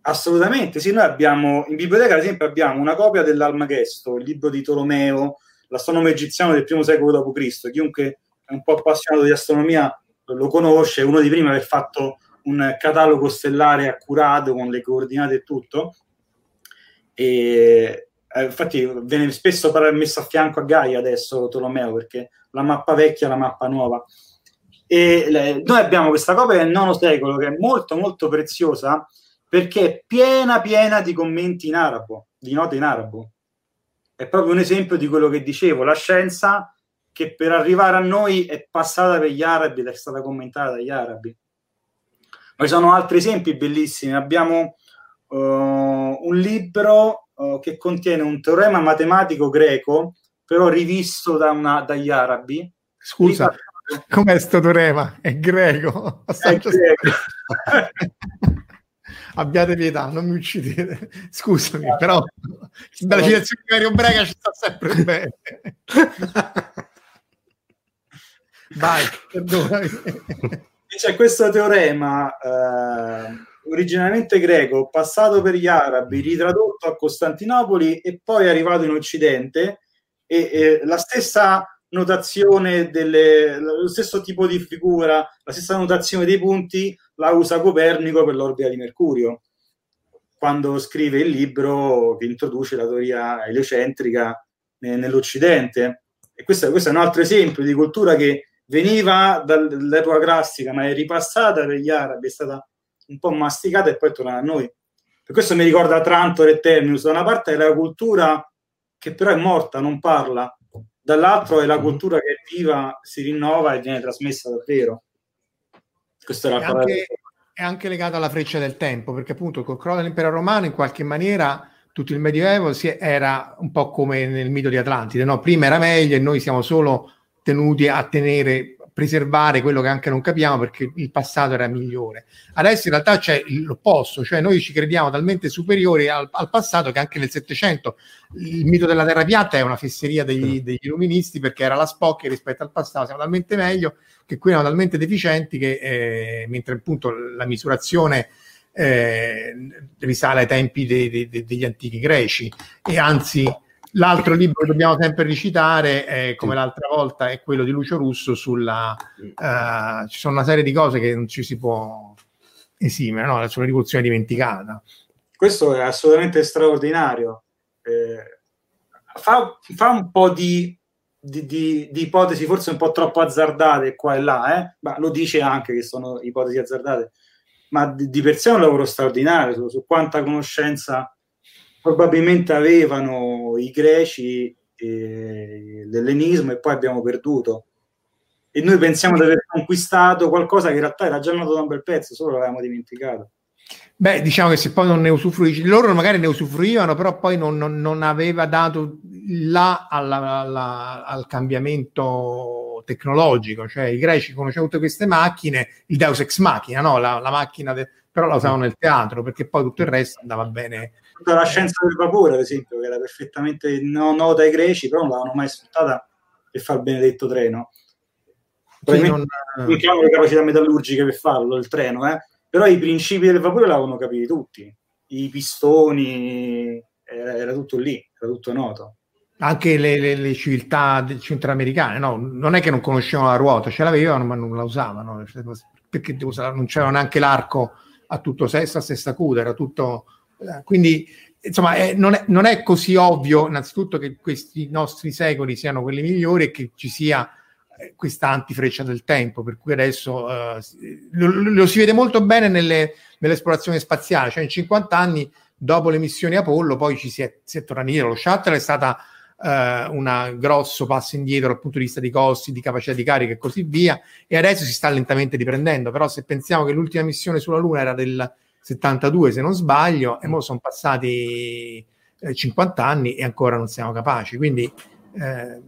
Assolutamente, sì, noi abbiamo in biblioteca, ad esempio, abbiamo una copia dell'Almagesto, il libro di Tolomeo, l'astronomo egiziano del primo secolo d.C. Chiunque è un po' appassionato di astronomia lo conosce, uno dei primi a aver fatto un catalogo stellare accurato con le coordinate e tutto. E eh, infatti viene spesso messo a fianco a Gaia adesso Tolomeo perché la mappa vecchia e la mappa nuova. E le, noi abbiamo questa copia del IX secolo che è molto molto preziosa perché è piena piena di commenti in arabo, di note in arabo. È proprio un esempio di quello che dicevo, la scienza che per arrivare a noi è passata per gli arabi ed è stata commentata dagli arabi. Ma ci sono altri esempi bellissimi. Abbiamo uh, un libro uh, che contiene un teorema matematico greco, però rivisto da una, dagli arabi. Scusa, com'è questo teorema? È greco. È greco. <laughs> abbiate pietà, non mi uccidete. Scusami, però dalla citazione di Mario Brega ci sta sempre bene. <laughs> Vai, perdonami. C'è questo teorema eh, originariamente greco, passato per gli arabi, ritradotto a Costantinopoli e poi arrivato in Occidente e, e la stessa notazione delle, lo stesso tipo di figura, la stessa notazione dei punti la usa Copernico per l'orbita di Mercurio, quando scrive il libro che introduce la teoria eliocentrica nell'Occidente. E questo, questo, è un altro esempio di cultura che veniva dall'epoca classica, ma è ripassata per gli arabi, è stata un po' masticata e poi è tornata a noi. Per questo mi ricorda Trantor e Terminus. Da una parte è la cultura che però è morta, non parla, dall'altro è la mhm. cultura che è viva, si rinnova e viene trasmessa davvero. Questo era è, anche, è anche legata alla freccia del tempo, perché appunto col crollo dell'impero romano in qualche maniera tutto il Medioevo si, era un po' come nel mito di Atlantide, no? prima era meglio e noi siamo solo tenuti a tenere preservare quello che anche non capiamo perché il passato era migliore. Adesso in realtà c'è l'opposto, cioè noi ci crediamo talmente superiori al, al passato che anche nel Settecento il mito della terra piatta è una fesseria degli, degli illuministi perché era la Spock rispetto al passato, siamo talmente meglio che qui erano talmente deficienti che eh, mentre appunto la misurazione eh, risale ai tempi de, de, de, degli antichi greci e anzi L'altro libro che dobbiamo sempre recitare, è, come l'altra volta, è quello di Lucio Russo sulla... Uh, ci sono una serie di cose che non ci si può esimere, no? sulla rivoluzione dimenticata. Questo è assolutamente straordinario. Eh, fa, fa, un po' di, di, di, di, ipotesi forse un po' troppo azzardate qua e là, eh? ma lo dice anche che sono ipotesi azzardate, ma di, per sé è un lavoro straordinario su, su quanta conoscenza probabilmente avevano i greci l'ellenismo e poi abbiamo perduto. E noi pensiamo di aver conquistato qualcosa che in realtà era già nato da un bel pezzo, solo l'avevamo dimenticato. Beh, diciamo che se poi non ne usufruisci, loro magari ne usufruivano, però poi non, non, non aveva dato là alla, alla, al cambiamento tecnologico, cioè i greci conoscevano tutte queste macchine, il Deus ex machina, no? la, la macchina, de, però la usavano nel teatro perché poi tutto il resto andava bene tutta la scienza del vapore, ad esempio, che era perfettamente no, nota ai greci, però non l'avevano mai sfruttata per fare il benedetto treno. Probabilmente non, non hanno le capacità metallurgiche per farlo, il treno, eh? però i principi del vapore l'avevano capiti tutti. I pistoni, era, era tutto lì, era tutto noto anche le, le, le, civiltà centroamericane, no? non è che non conoscevano la ruota, ce l'avevano ma non la usavano, perché non c'era neanche l'arco a tutto sesto, a sesta cuda, era tutto eh, quindi, insomma, è, non, è, non, è, così ovvio, innanzitutto, che questi nostri secoli siano quelli migliori e che ci sia eh, questa antifreccia del tempo, per cui adesso eh, lo, lo, si vede molto bene nelle, nell'esplorazione spaziale, cioè in 50 anni dopo le missioni Apollo poi ci si è, si è tornati indietro, lo shuttle è stata eh, un grosso passo indietro dal punto di vista di costi, di capacità di carica e così via, e adesso si sta lentamente riprendendo, però se pensiamo che l'ultima missione sulla Luna era del 72 se non sbaglio, e ora sono passati eh, 50 anni e ancora non siamo capaci. Quindi eh,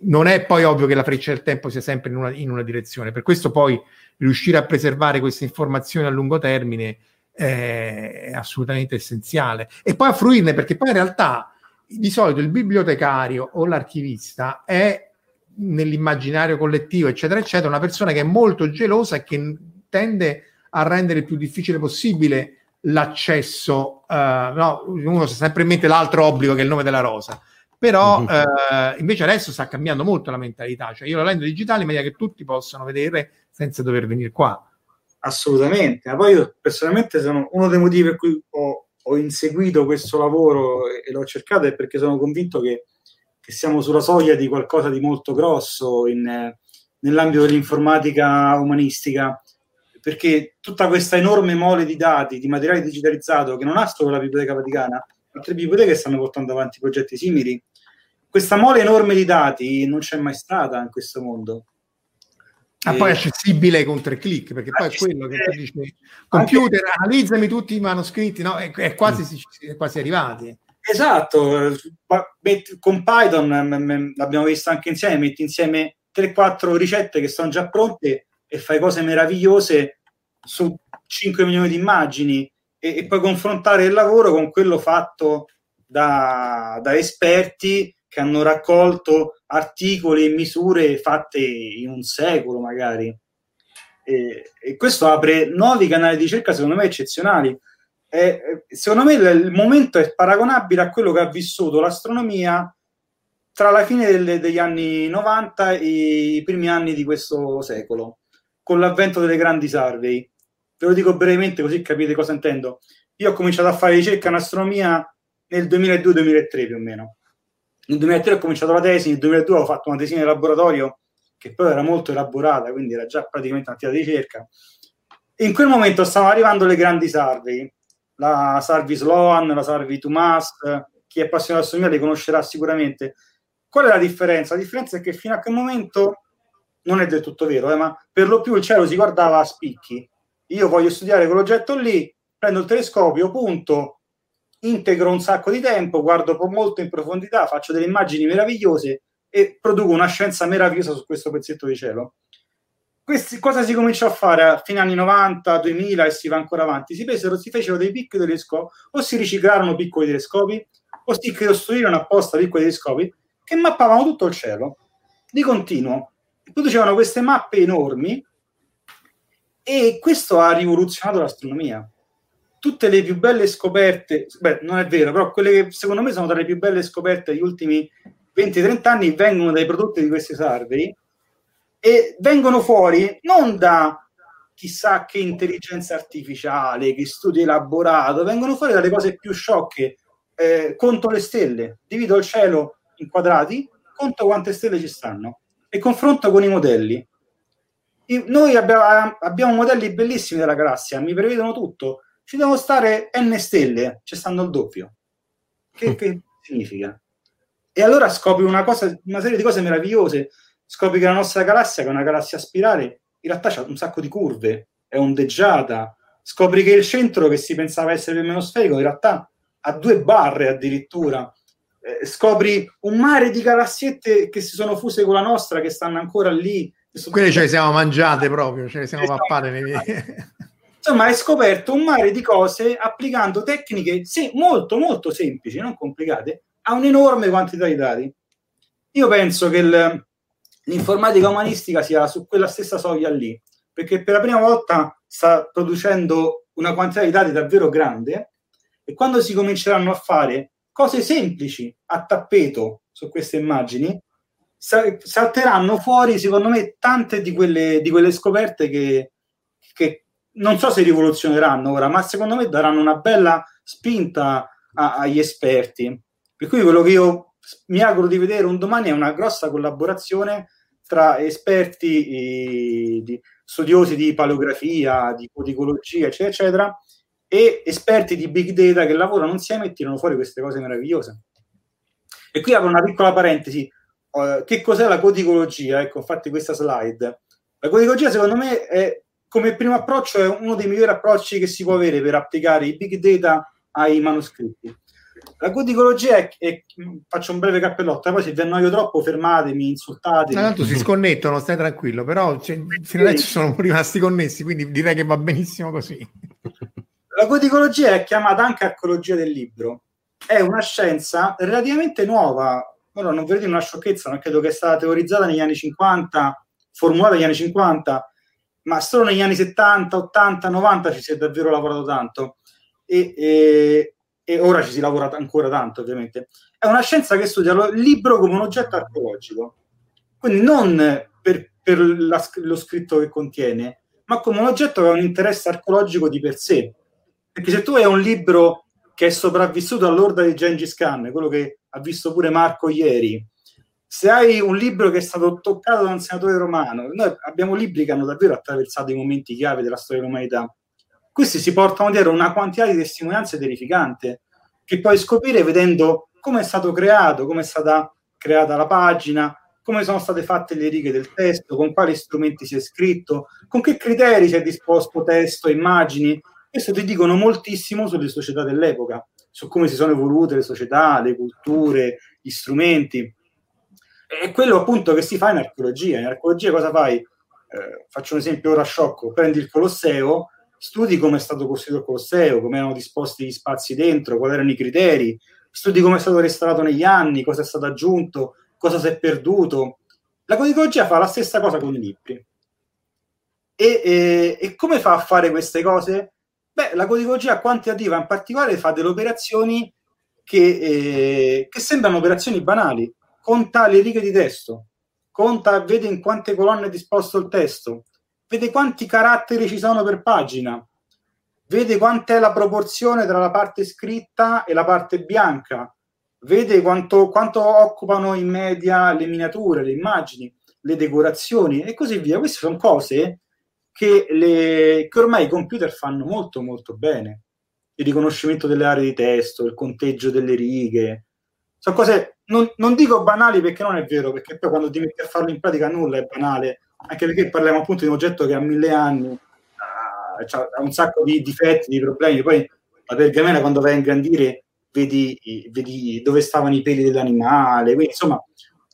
non è poi ovvio che la freccia del tempo sia sempre in una, in una direzione. Per questo poi riuscire a preservare queste informazioni a lungo termine è assolutamente essenziale. E poi a fruirne, perché poi in realtà di solito il bibliotecario o l'archivista è nell'immaginario collettivo, eccetera, eccetera, una persona che è molto gelosa e che tende a rendere il più difficile possibile l'accesso. Uh, no, uno sa sempre in mente l'altro obbligo che è il nome della rosa. Però uh, invece adesso sta cambiando molto la mentalità, cioè io lo rendo digitale in maniera che tutti possano vedere senza dover venire qua. Assolutamente, ma poi io personalmente sono uno dei motivi per cui ho, ho inseguito questo lavoro e, e l'ho cercato è perché sono convinto che che siamo sulla soglia di qualcosa di molto grosso in, nell'ambito dell'informatica umanistica, perché tutta questa enorme mole di dati, di materiale digitalizzato che non ha solo la Biblioteca Vaticana, altre biblioteche stanno portando avanti progetti simili. Questa mole enorme di dati non c'è mai stata in questo mondo. Ah, e... poi è accessibile con tre clic, perché poi è quello che tu dici, computer, anche... analizzami tutti i manoscritti, no? è, è, quasi, mm. è quasi arrivati. Esatto, con Python l'abbiamo visto anche insieme, metti insieme 3-4 ricette che sono già pronte e fai cose meravigliose su 5 milioni di immagini e, e puoi confrontare il lavoro con quello fatto da, da esperti che hanno raccolto articoli e misure fatte in un secolo magari. E, e questo apre nuovi canali di ricerca secondo me eccezionali è, secondo me il momento è paragonabile a quello che ha vissuto l'astronomia tra la fine delle, degli anni 90 e i primi anni di questo secolo, con l'avvento delle grandi survey. Ve lo dico brevemente così capite cosa intendo. Io ho cominciato a fare ricerca in astronomia nel 2002-2003 più o meno. Nel 2003 ho cominciato la tesi, nel 2002 ho fatto una tesina di laboratorio che poi era molto elaborata, quindi era già praticamente un'attività di ricerca. In quel momento stavano arrivando le grandi survey la Sarvi Sloan, la Sarvi Tumas, chi è appassionato astronomia li conoscerà sicuramente. Qual è la differenza? La differenza è che fino a quel momento non è del tutto vero, eh, ma per lo più il cielo si guardava a spicchi. Io voglio studiare quell'oggetto lì, prendo il telescopio, punto, integro un sacco di tempo, guardo molto in profondità, faccio delle immagini meravigliose e produco una scienza meravigliosa su questo pezzetto di cielo. Questi, cosa si cominciò a fare a fine anni 90, 2000 e si va ancora avanti? Si presero, si fecero dei piccoli telescopi, o si riciclarono piccoli telescopi, o si costruirono apposta piccoli telescopi che mappavano tutto il cielo di continuo. Producevano queste mappe enormi e questo ha rivoluzionato l'astronomia. Tutte le più belle scoperte, beh, non è vero, però quelle che secondo me sono tra le più belle scoperte degli ultimi 20-30 anni vengono dai prodotti di questi survey e vengono fuori non da chissà che intelligenza artificiale, che studio elaborato, vengono fuori dalle cose più sciocche. Eh, conto le stelle, divido il cielo in quadrati, conto quante stelle ci stanno e confronto con i modelli. Noi abbiamo, abbiamo, modelli bellissimi della galassia, mi prevedono tutto. Ci devono stare n stelle, ci stanno il doppio. Che, che significa? E allora scopri una, cosa, una serie di cose meravigliose scopri che la nostra galassia, che è una galassia spirale, in realtà ha un sacco di curve, è ondeggiata. Scopri che il centro, che si pensava essere più meno sferico, in realtà ha due barre addirittura. Eh, scopri un mare di galassiette che si sono fuse con la nostra, che stanno ancora lì. Quelle ce le siamo mangiate proprio, ce le siamo esatto. pappate. Insomma, hai scoperto un mare di cose applicando tecniche sì, molto, molto semplici, non complicate, a un'enorme quantità di dati. Io penso che il, l'informatica umanistica sia su quella stessa soglia lì, perché per la prima volta sta producendo una quantità di dati davvero grande e quando si cominceranno a fare cose semplici a tappeto su queste immagini, salteranno fuori, secondo me, tante di quelle, di quelle scoperte che, che, non so se rivoluzioneranno ora, ma secondo me daranno una bella spinta a, agli esperti. Per cui quello che io mi auguro di vedere un domani è una grossa collaborazione tra esperti di, studiosi di paleografia, di podicologia, eccetera, eccetera, e esperti di big data che lavorano insieme e tirano fuori queste cose meravigliose. E qui apro una piccola parentesi. Uh, che cos'è la codicologia? Ecco, infatti questa slide. La codicologia secondo me è come primo approccio è uno dei migliori approcci che si può avere per applicare i big data ai manoscritti. La codicologia è, è faccio un breve cappellotto, poi se vi annoio troppo fermatemi, insultate. Tra l'altro si sconnettono, stai tranquillo, però cioè, fino adesso sono rimasti connessi, quindi direi che va benissimo così. La codicologia è chiamata anche archeologia del libro. È una scienza relativamente nuova. Ora non vedete una sciocchezza, ma credo che è stata teorizzata negli anni 50, formulata negli anni 50, ma solo negli anni 70, 80, 90 ci si è davvero lavorato tanto. E, e, e ora ci si lavora ancora tanto, ovviamente. È una scienza che studia il libro come un oggetto archeologico, quindi non per, per la, lo scritto che contiene, ma come un oggetto che ha un interesse archeologico di per sé. Perché se tu hai un libro che è sopravvissuto all'orda di Gengis Khan, quello che ha visto pure Marco ieri, se hai un libro che è stato toccato da un senatore romano, noi abbiamo libri che hanno davvero attraversato i momenti chiave della storia dell'umanità. Questi si portano dietro una quantità di testimonianze terrificante che puoi scoprire vedendo come è stato creato, come è stata creata la pagina, come sono state fatte le righe del testo, con quali strumenti si è scritto, con che criteri si è disposto testo, immagini. Questo ti dicono moltissimo sulle società dell'epoca, su come si sono evolute le società, le culture, gli strumenti. È quello appunto che si fa in archeologia. In archeologia cosa fai? Eh, faccio un esempio ora sciocco, prendi il Colosseo, studi come è stato costruito il Colosseo, come erano disposti gli spazi dentro, quali erano i criteri, studi come è stato restaurato negli anni, cosa è stato aggiunto, cosa si è perduto. La codicologia fa la stessa cosa con i libri. E, e, e come fa a fare queste cose? Beh, la codicologia quantitativa in particolare fa delle operazioni che, eh, che sembrano operazioni banali, conta le righe di testo, conta, vede in quante colonne è disposto il testo, vede quanti caratteri ci sono per pagina, vede quant'è la proporzione tra la parte scritta e la parte bianca, vede quanto, quanto occupano in media le miniature, le immagini, le decorazioni e così via. Queste sono cose che, le, che ormai i computer fanno molto molto bene. Il riconoscimento delle aree di testo, il conteggio delle righe, sono cose non, non, dico banali perché non è vero, perché poi quando ti metti a farlo in pratica nulla è banale, anche perché parliamo appunto di un oggetto che ha mille anni, ha, ha un sacco di difetti, di problemi, poi la pergamena quando va a ingrandire vedi, vedi dove stavano i peli dell'animale, quindi insomma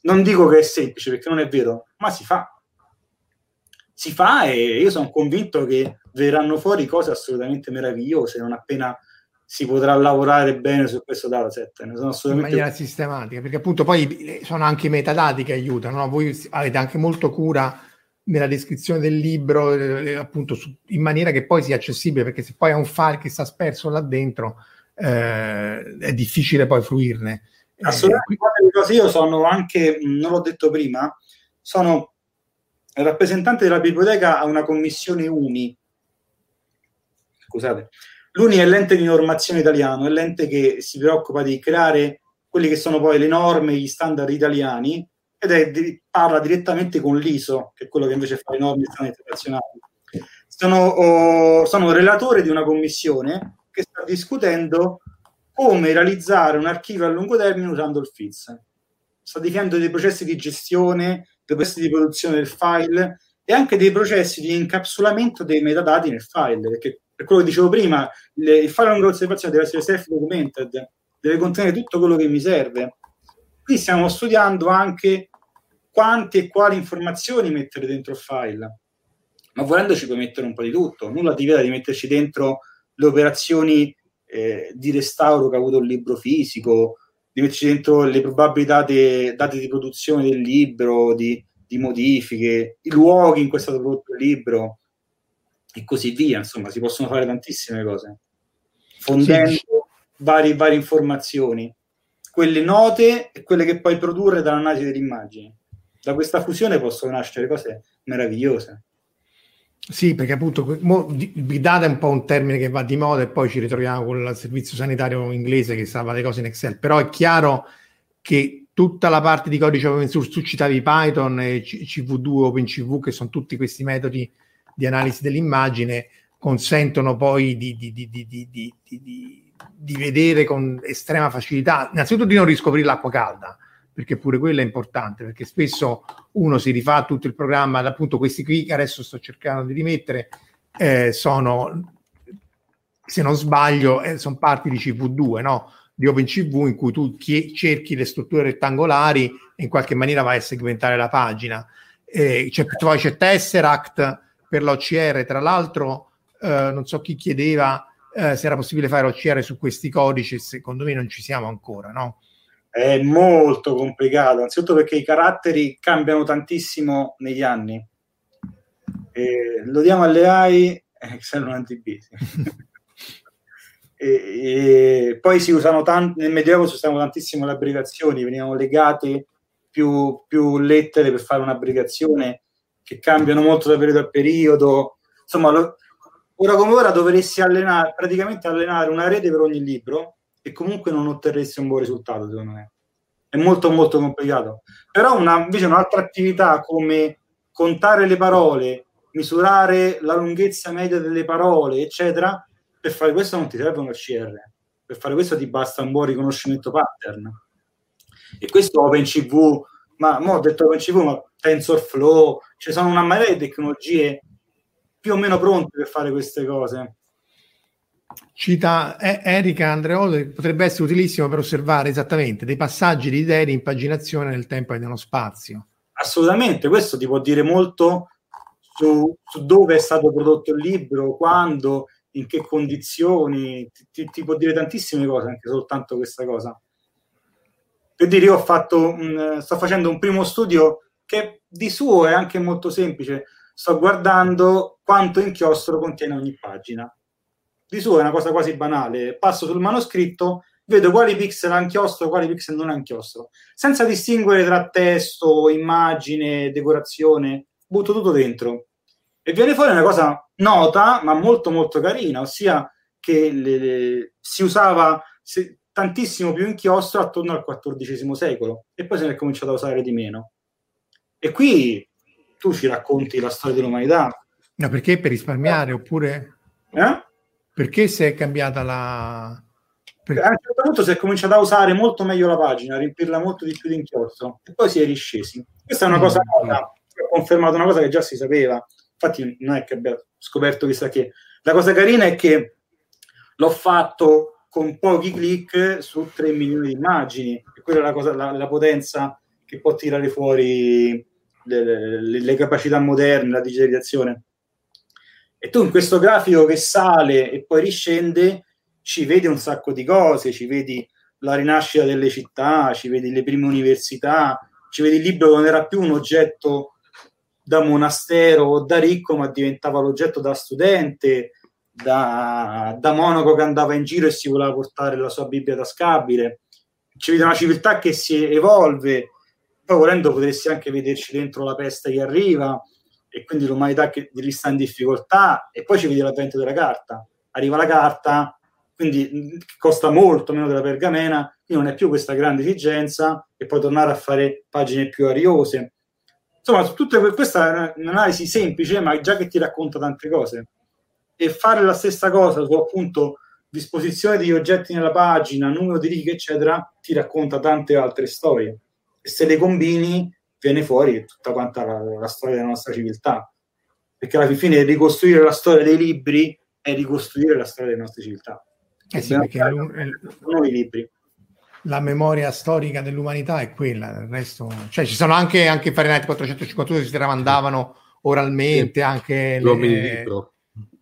non dico che è semplice perché non è vero, ma si fa. Si fa e io sono convinto che verranno fuori cose assolutamente meravigliose non appena si potrà lavorare bene su questo dataset. Ne sono assolutamente... In maniera sistematica, perché appunto poi sono anche i metadati che aiutano, no? voi avete anche molto cura nella descrizione del libro, eh, appunto su, in maniera che poi sia accessibile, perché se poi è un file che sta sperso là dentro, eh, è difficile poi fruirne. Eh, assolutamente, eh, io sono anche, non l'ho detto prima, sono rappresentante della biblioteca a una commissione UNI, scusate, L'UNI è l'ente di normazione italiano, è l'ente che si preoccupa di creare quelli che sono poi le norme, gli standard italiani, ed è di, parla direttamente con l'ISO, che è quello che invece fa le norme internazionali. Sono, oh, sono relatore di una commissione che sta discutendo come realizzare un archivio a lungo termine usando il FITS. Sta definendo dei processi di gestione, dei processi di produzione del file e anche dei processi di incapsulamento dei metadati nel file, perché per quello che dicevo prima, il, il fare una osservazione deve essere self-documented, deve contenere tutto quello che mi serve. Qui stiamo studiando anche quante e quali informazioni mettere dentro il file, ma volendo ci puoi mettere un po' di tutto, nulla ti vieta di metterci dentro le operazioni eh, di restauro che ha avuto il libro fisico, di metterci dentro le probabili date, date di produzione del libro, di, di modifiche, i luoghi in cui è stato prodotto il libro, e così via. Insomma, si possono fare tantissime cose, fondendo sì. varie, varie informazioni, quelle note e quelle che puoi produrre dall'analisi delle immagini. Da questa fusione possono nascere cose meravigliose. Sì, perché appunto big data è un po' un termine che va di moda e poi ci ritroviamo con il servizio sanitario inglese che salva le cose in Excel, però è chiaro che tutta la parte di codice open source, tu citavi Python e CV2, OpenCV, che sono tutti questi metodi di analisi dell'immagine consentono poi di, di, di, di, vedere con estrema facilità, innanzitutto di non riscoprire l'acqua calda, perché pure quello è importante, perché spesso uno si rifà tutto il programma, appunto questi qui che adesso sto cercando di rimettere, eh, sono, se non sbaglio, eh, sono parti di CV2, no? di OpenCV in cui tu chi- cerchi le strutture rettangolari e in qualche maniera vai a segmentare la pagina. Eh, c'è, poi c'è Tesseract per l'OCR, tra l'altro eh, non so chi chiedeva eh, se era possibile fare OCR su questi codici, secondo me non ci siamo ancora, no? È molto complicato, anzitutto perché i caratteri cambiano tantissimo negli anni. E lo diamo alle AI, eh, servono antibisi. <laughs> e, e, poi si usano tanto, nel Medioevo si usavano tantissimo le abbreviazioni, venivano legate più, più lettere per fare un'abbreviazione che cambiano molto da periodo a periodo. Insomma, lo, ora come ora dovresti allenare, praticamente allenare una rete per ogni libro e comunque non otterresti un buon risultato, secondo me. È molto molto complicato. Però una, invece un'altra attività come contare le parole, misurare la lunghezza media delle parole, eccetera, per fare questo non ti serve un OCR. Per fare questo ti basta un buon riconoscimento pattern. E questo OpenCV, ma ho detto OpenCV, ma TensorFlow, ci sono una marea di tecnologie più o meno pronte per fare queste cose. Cita Erika Andreoli, potrebbe essere utilissimo per osservare esattamente dei passaggi di idee di impaginazione nel tempo e nello spazio. Assolutamente, questo ti può dire molto su, su dove è stato prodotto il libro, quando, in che condizioni, ti, ti, può dire tantissime cose, anche soltanto questa cosa. Per dire, io ho fatto, un, sto facendo un primo studio che di suo è anche molto semplice. Sto guardando quanto inchiostro contiene ogni pagina. Di suo è una cosa quasi banale. Passo sul manoscritto, vedo quali pixel ha inchiostro, quali pixel non ha inchiostro, senza distinguere tra testo, immagine, decorazione, butto tutto dentro. E viene fuori una cosa nota, ma molto molto carina, ossia che le, le, si usava se, tantissimo più inchiostro attorno al XIV secolo e poi se ne è cominciato a usare di meno. E qui tu ci racconti la storia dell'umanità. No, perché per risparmiare oppure... Eh? Perché si è cambiata la... Per... A un certo punto si è cominciato a usare molto meglio la pagina, a riempirla molto di più di inchiostro e poi si è riscesi. Questa è una cosa mm. nota, ho confermato una cosa che già si sapeva. Infatti non è che abbia scoperto chissà che. La cosa carina è che l'ho fatto con pochi clic su 3 milioni di immagini e quella è la, cosa, la, la potenza che può tirare fuori le, le, le capacità moderne, la digitalizzazione. E tu in questo grafico che sale e poi riscende ci vedi un sacco di cose, ci vedi la rinascita delle città, ci vedi le prime università, ci vedi il libro che non era più un oggetto da monastero o da ricco, ma diventava l'oggetto da studente, da, da monaco che andava in giro e si voleva portare la sua Bibbia tascabile. Ci vede una civiltà che si evolve, poi volendo potresti anche vederci dentro la peste che arriva e quindi l'umanità che sta in difficoltà e poi ci vedi l'avvento della carta. Arriva la carta quindi costa molto meno della pergamena quindi non è più questa grande esigenza e puoi tornare a fare pagine più ariose. Insomma tutta questa è un'analisi semplice ma già che ti racconta tante cose. E fare la stessa cosa su appunto disposizione degli oggetti nella pagina numero di righe eccetera ti racconta tante altre storie. E se le combini viene fuori tutta quanta la, la storia della nostra civiltà. Perché alla fine ricostruire la storia dei libri è ricostruire la storia delle nostre civiltà. Eh sì, perché nuovi libri. La memoria storica dell'umanità è quella, il resto... Cioè ci sono anche, anche Fahrenheit 452 che si tramandavano oralmente, sì. anche... L'uomini le... libro.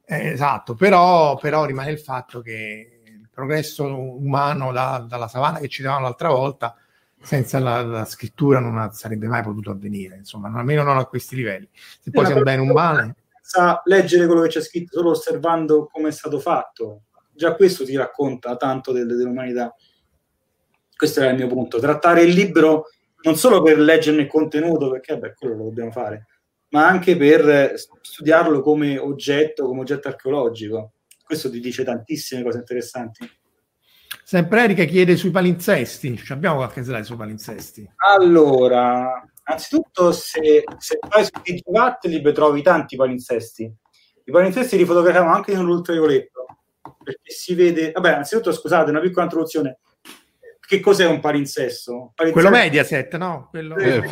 Eh, esatto, però, però rimane il fatto che il progresso umano da, dalla savana che ci davano l'altra volta senza la, la scrittura non sarebbe mai potuto avvenire, insomma, almeno non a questi livelli. Se poi sia un bene o un male. Sa leggere quello che c'è scritto solo osservando come è stato fatto. Già questo ti racconta tanto del, dell'umanità. Questo era il mio punto. Trattare il libro non solo per leggerne il contenuto, perché beh, quello lo dobbiamo fare, ma anche per studiarlo come oggetto, come oggetto archeologico. Questo ti dice tantissime cose interessanti. Sempre Erika chiede sui palinsesti. Abbiamo qualche slide sui palinsesti? Allora, anzitutto, se, se vai su Digivatlib trovi tanti palinsesti. I palinsesti li fotografiamo anche in un ultravioletto perché si vede. Vabbè, anzitutto, scusate, una piccola introduzione. Che cos'è un palinsesto? palinsesto... Quello Mediaset, no? Quello... Eh, eh,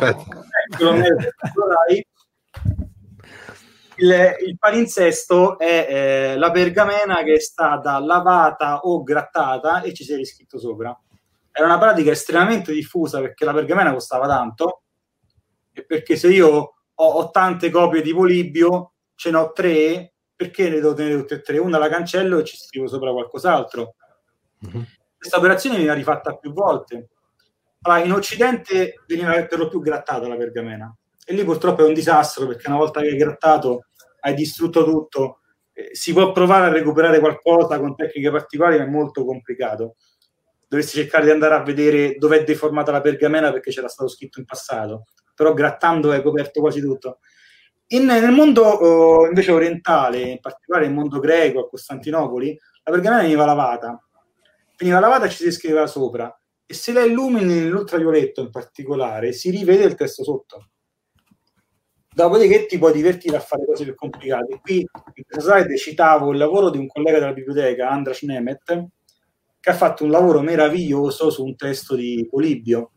quello Mediaset, il, il palinsesto è eh, la pergamena che è stata lavata o grattata e ci si è riscritto sopra. Era una pratica estremamente diffusa perché la pergamena costava tanto e perché se io ho, ho tante copie di Polibio, ce ne ho tre, perché ne devo tenere tutte e tre? Una la cancello e ci scrivo sopra qualcos'altro. Mm-hmm. Questa operazione viene rifatta più volte. Allora, in Occidente veniva per lo più grattata la pergamena e lì purtroppo è un disastro perché una volta che hai grattato hai distrutto tutto. Eh, si può provare a recuperare qualcosa con tecniche particolari, ma è molto complicato. Dovresti cercare di andare a vedere dove è deformata la pergamena perché c'era stato scritto in passato, però grattando hai coperto quasi tutto. In, nel mondo oh, invece orientale, in particolare nel mondo greco, a Costantinopoli, la pergamena veniva lavata. Veniva lavata e ci si scriveva sopra. E se la illumini nell'ultravioletto in particolare, si rivede il testo sotto Dopodiché ti puoi divertire a fare cose più complicate. Qui in questa slide citavo il lavoro di un collega della biblioteca, Andras Nemet, che ha fatto un lavoro meraviglioso su un testo di Polibio,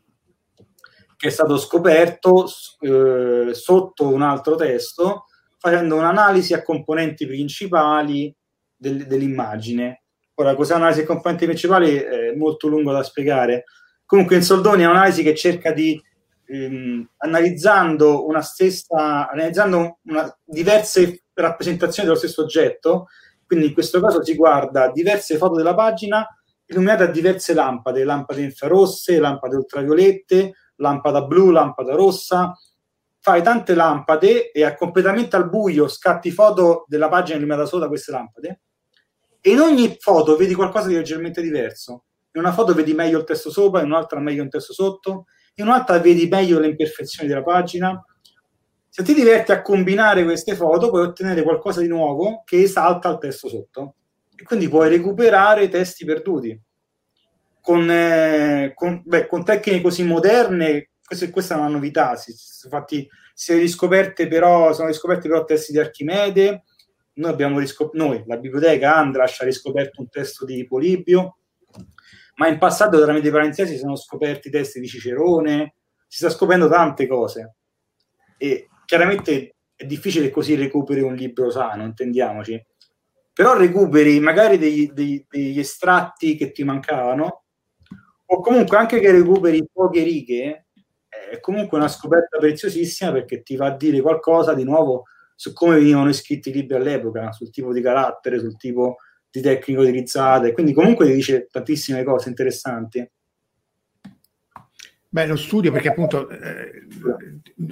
che è stato scoperto eh, sotto un altro testo, facendo un'analisi a componenti principali del, dell'immagine. Ora, cos'è un'analisi a componenti principali? È molto lungo da spiegare. Comunque, in soldoni è un'analisi che cerca di ehm, analizzando una stessa, analizzando una, diverse rappresentazioni dello stesso oggetto, quindi in questo caso si guarda diverse foto della pagina illuminate a diverse lampade, lampade infrarosse, lampade ultraviolette, lampada blu, lampada rossa, fai tante lampade e a completamente al buio scatti foto della pagina illuminata solo da queste lampade. E in ogni foto vedi qualcosa di leggermente diverso. In una foto vedi meglio il testo sopra, in un'altra meglio il testo sotto, in un'altra vedi meglio le imperfezioni della pagina. Se ti diverti a combinare queste foto, puoi ottenere qualcosa di nuovo che esalta il testo sotto. E quindi puoi recuperare testi perduti. Con, eh, con, beh, con tecniche così moderne, questa, questa è una novità. Si, infatti, si riscoperte però, sono riscoperti però testi di Archimede. Noi abbiamo riscoperto, noi, la biblioteca Andras ha riscoperto un testo di Polibio ma in passato tramite i parentesi sono scoperti testi di Cicerone, si sta scoprendo tante cose. E chiaramente è difficile così recuperi un libro sano, intendiamoci, però recuperi magari degli, degli, degli estratti che ti mancavano o comunque anche che recuperi poche righe è comunque una scoperta preziosissima perché ti va a dire qualcosa di nuovo su come venivano scritti i libri all'epoca, sul tipo di carattere, sul tipo di tecniche utilizzate, quindi comunque ti dice tantissime cose interessanti. Beh, lo studio perché appunto eh,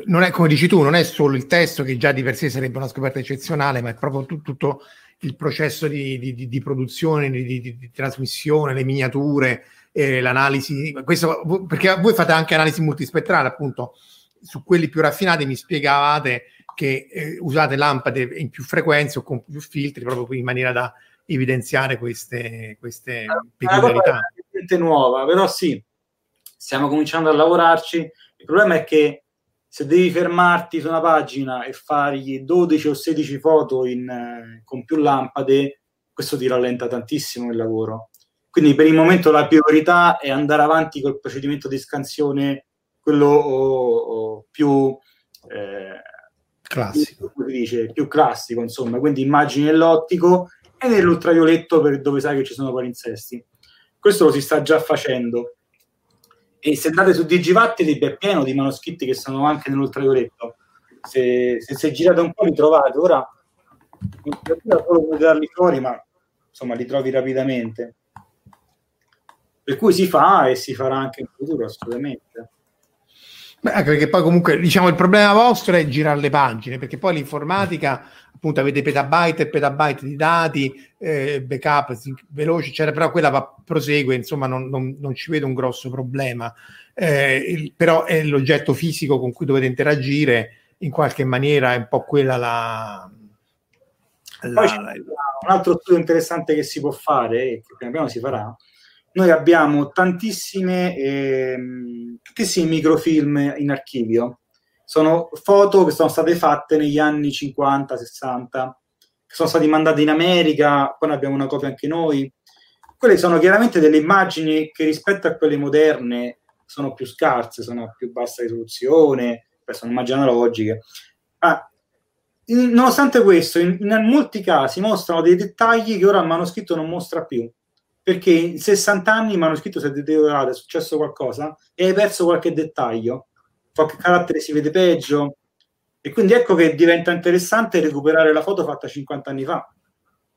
non è come dici tu, non è solo il testo che già di per sé sarebbe una scoperta eccezionale, ma è proprio tu, tutto il processo di, di, di produzione, di, di, trasmissione, le miniature, eh, l'analisi. Questo perché voi fate anche analisi multispettrale, appunto, su quelli più raffinati mi spiegavate che eh, usate lampade in più frequenze o con più filtri, proprio in maniera da evidenziare queste, queste peculiarità. È nuova, però sì, stiamo cominciando a lavorarci. Il problema è che se devi fermarti su una pagina e fargli 12 o 16 foto in, eh, con più lampade, questo ti rallenta tantissimo il lavoro. Quindi per il momento la priorità è andare avanti col procedimento di scansione, quello oh, oh, più eh, classico. Dice, più classico, insomma, quindi immagini nell'ottico e nell'ultravioletto per dove sai che ci sono palinsesti. Questo lo si sta già facendo. E se andate su Digivattiti è pieno di manoscritti che sono anche nell'ultravioletto. Se, se, se girate un po' li trovate. Ora non ti solo come tirarli fuori, ma insomma li trovi rapidamente. Per cui si fa e si farà anche in futuro, assolutamente. Beh, anche perché poi comunque diciamo il problema vostro è girare le pagine, perché poi l'informatica appunto avete petabyte e petabyte di dati, eh, backup veloci, eccetera, però quella va, prosegue, insomma non, non, non ci vedo un grosso problema. Eh, il, però è l'oggetto fisico con cui dovete interagire, in qualche maniera è un po' quella la... la, la... un altro studio interessante che si può fare, e che piano piano si farà, noi abbiamo tantissime, eh, tantissimi microfilm in archivio. Sono foto che sono state fatte negli anni 50, 60, che sono stati mandati in America, poi ne abbiamo una copia anche noi. Quelle sono chiaramente delle immagini che rispetto a quelle moderne sono più scarse, sono a più bassa risoluzione, sono immagini analogiche. In- nonostante questo, in, in molti casi mostrano dei dettagli che ora il manoscritto non mostra più. Perché in 60 anni il manoscritto si è deteriorato, è successo qualcosa e hai perso qualche dettaglio, qualche carattere si vede peggio. E quindi ecco che diventa interessante recuperare la foto fatta 50 anni fa.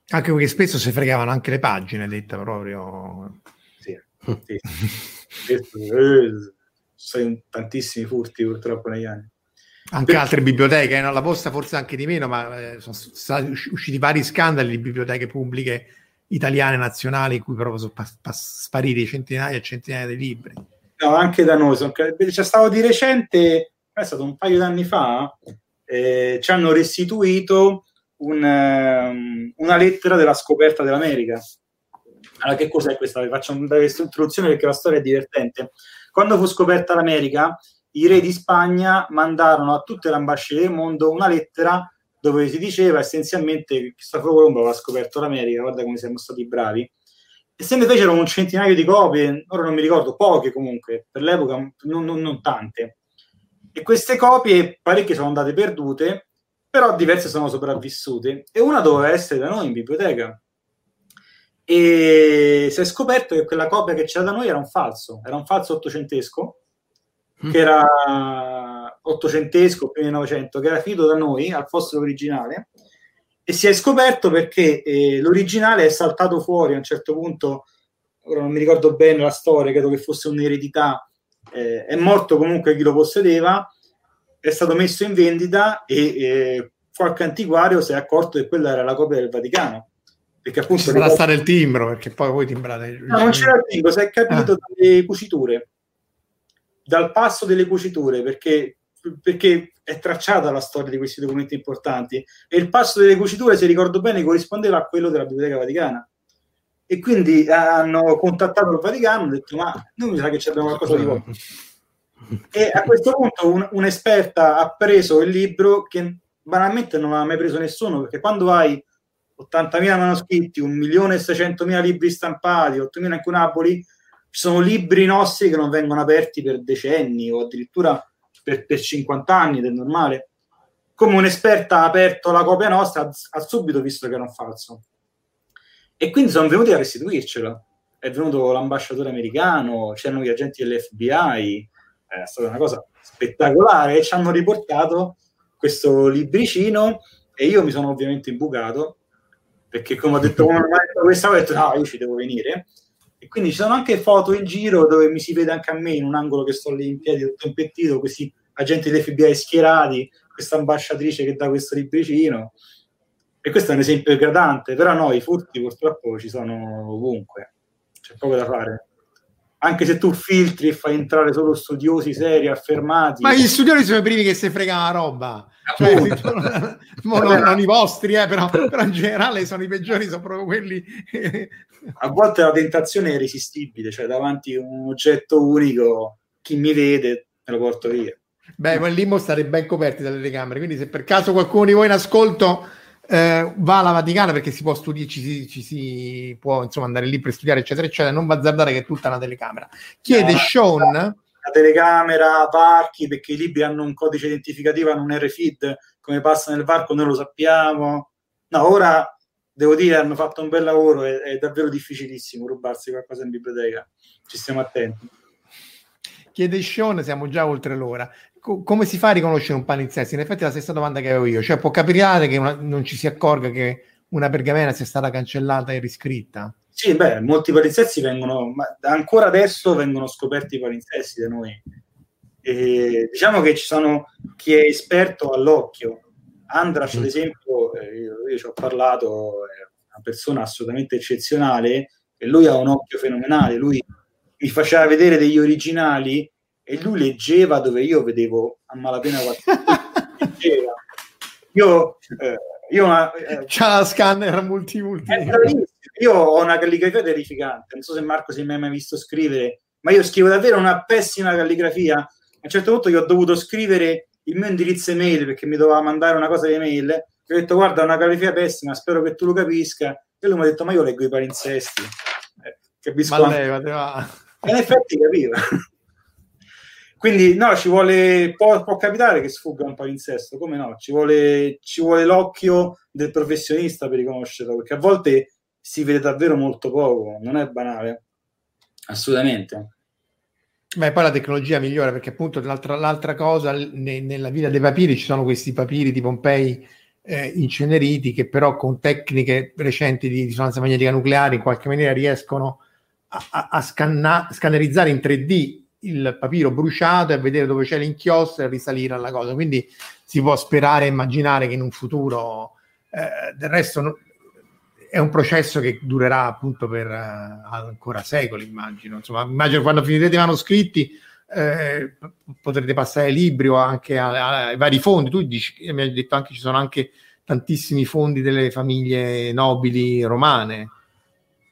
Anche perché spesso si fregavano anche le pagine, detta proprio. Sì, sì. Eh, sono tantissimi furti purtroppo negli anni. Anche Per- altre biblioteche, eh, no? la posta forse anche di meno, ma eh, sono usciti vari scandali di biblioteche pubbliche italiane nazionali in cui proprio sono pas- pas- spariti centinaia e centinaia di libri. No, anche da noi. Sono, c'è stato di recente, è stato un paio d'anni fa, eh, ci hanno restituito un, ehm, una lettera della scoperta dell'America. Allora, che cos'è questa? Vi faccio una breve introduzione perché la storia è divertente. Quando fu scoperta l'America, i re di Spagna mandarono a tutte le ambasce del mondo una lettera dove si diceva essenzialmente che Cristoforo Colombo aveva scoperto l'America, guarda come siamo stati bravi. E se ne fecero un centinaio di copie, ora non mi ricordo, poche comunque, per l'epoca non, non- non tante. E queste copie, parecchie sono andate perdute, però diverse sono sopravvissute. E una doveva essere da noi in biblioteca. E si è scoperto che quella copia che c'era da noi era un falso, era un falso ottocentesco, che era ottocentesco, prima 900, che era finito da noi al posto dell'originale e si è scoperto perché eh, l'originale è saltato fuori a un certo punto, ora non mi ricordo bene la storia, credo che fosse un'eredità, eh, è morto comunque chi lo possedeva, è stato messo in vendita e eh, qualche antiquario si è accorto che quella era la copia del Vaticano. Perché appunto Ci sarà stato il timbro, perché poi voi timbrate. No, non c'era il timbro, si è capito dalle cuciture, dal passo delle cuciture, perché, perché è tracciata la storia di questi documenti importanti e il passo delle cuciture, se ricordo bene, corrispondeva a quello della Biblioteca Vaticana. E quindi hanno contattato il Vaticano e hanno detto: Ma noi mi sa che abbiamo qualcosa di buono. E a questo punto un- un'esperta ha preso il libro che banalmente non aveva mai preso nessuno, perché quando hai 80.000 manoscritti, 1.600.000 libri stampati, 8.000 incunaboli, ci sono libri nostri che non vengono aperti per decenni o addirittura per, per 50 anni ed è normale. Come un'esperta ha aperto la copia nostra, ha, ha subito visto che era un falso. E quindi sono venuti a restituircelo. È venuto l'ambasciatore americano, c'erano gli agenti dell'FBI, è stata una cosa spettacolare e ci hanno riportato questo libricino e io mi sono ovviamente imbucato perché come ho detto <laughs> mai questa ho detto no io ci devo venire e quindi ci sono anche foto in giro dove mi si vede anche a me in un angolo che sto lì in piedi tutto impettito questi agenti dell'FBI schierati questa ambasciatrice che dà questo libricino. E questo è un esempio eclatante però no i furti purtroppo ci sono ovunque c'è poco da fare. Anche se tu filtri e fai entrare solo studiosi seri affermati. Ma gli studioni sono i primi che si fregano la roba. Cioè, <laughs> non, i vostri, eh, però, però in generale sono i peggiori, sono proprio quelli. <laughs> a volte la tentazione è irresistibile, cioè davanti a un oggetto unico, chi mi vede me lo porto via. Beh, ma lì state ben coperti dalle telecamere, quindi se per caso qualcuno di voi in ascolto eh, va alla Vaticana perché si può studiare, ci si, ci si può insomma andare lì per studiare, eccetera, eccetera, non va azzardare che è tutta una telecamera. Chiede No. Sean, La telecamera, varchi, perché i libri hanno un codice identificativo, hanno un RFID, come passa nel varco noi lo sappiamo. No, ora devo dire hanno fatto un bel lavoro, è, è davvero difficilissimo rubarsi qualcosa in biblioteca, ci stiamo attenti. chiede Sean, siamo già oltre l'ora. Co- come si fa a riconoscere un palinsesto? In effetti è la stessa domanda che avevo io, cioè può capitare che una- non ci si accorga che una pergamena sia stata cancellata e riscritta? Sì, beh, molti palinsesti vengono, ma ancora adesso vengono scoperti i palinsesti da noi. E diciamo che ci sono chi è esperto all'occhio. Andras, ad Mm. esempio, eh, io, io ci ho parlato, è una persona assolutamente eccezionale e lui ha un occhio fenomenale. Lui mi faceva vedere degli originali e lui leggeva dove io vedevo a malapena <laughs> leggeva. Io, eh, io una- eh, C'ha la scanner multi multi. è bravissimo. Io ho una calligrafia terrificante. Non so se Marco si è mai visto scrivere, ma io scrivo davvero una pessima calligrafia. A un certo punto io ho dovuto scrivere il mio indirizzo email perché mi doveva mandare una cosa di email. Gli ho detto: Guarda, una calligrafia pessima, spero che tu lo capisca. E lui mi ha detto: Ma io leggo i palinsesti. Eh, capisco Ma anche- levate, va. e in effetti capiva. <laughs> quindi no, ci vuole, può, può, capitare che sfugga un palinsesto, come no? Ci vuole, ci vuole l'occhio del professionista per riconoscerlo, perché a volte si vede davvero molto poco, non è banale, assolutamente. Beh, poi la tecnologia migliora perché appunto l'altra, l'altra cosa, ne, nella vita dei papiri ci sono questi papiri di Pompei eh, inceneriti che però con tecniche recenti di risonanza magnetica nucleare in qualche maniera riescono a, a, a scanna, scannerizzare in 3D il papiro bruciato e vedere dove c'è l'inchiostro e risalire alla cosa. Quindi si può sperare e immaginare che in un futuro, eh, del resto, è un processo che durerà appunto per uh, ancora secoli, immagino. Insomma, immagino quando finirete i manoscritti eh, potrete passare libri o anche ai vari fondi. Tu dici, mi hai detto anche ci sono anche tantissimi fondi delle famiglie nobili romane.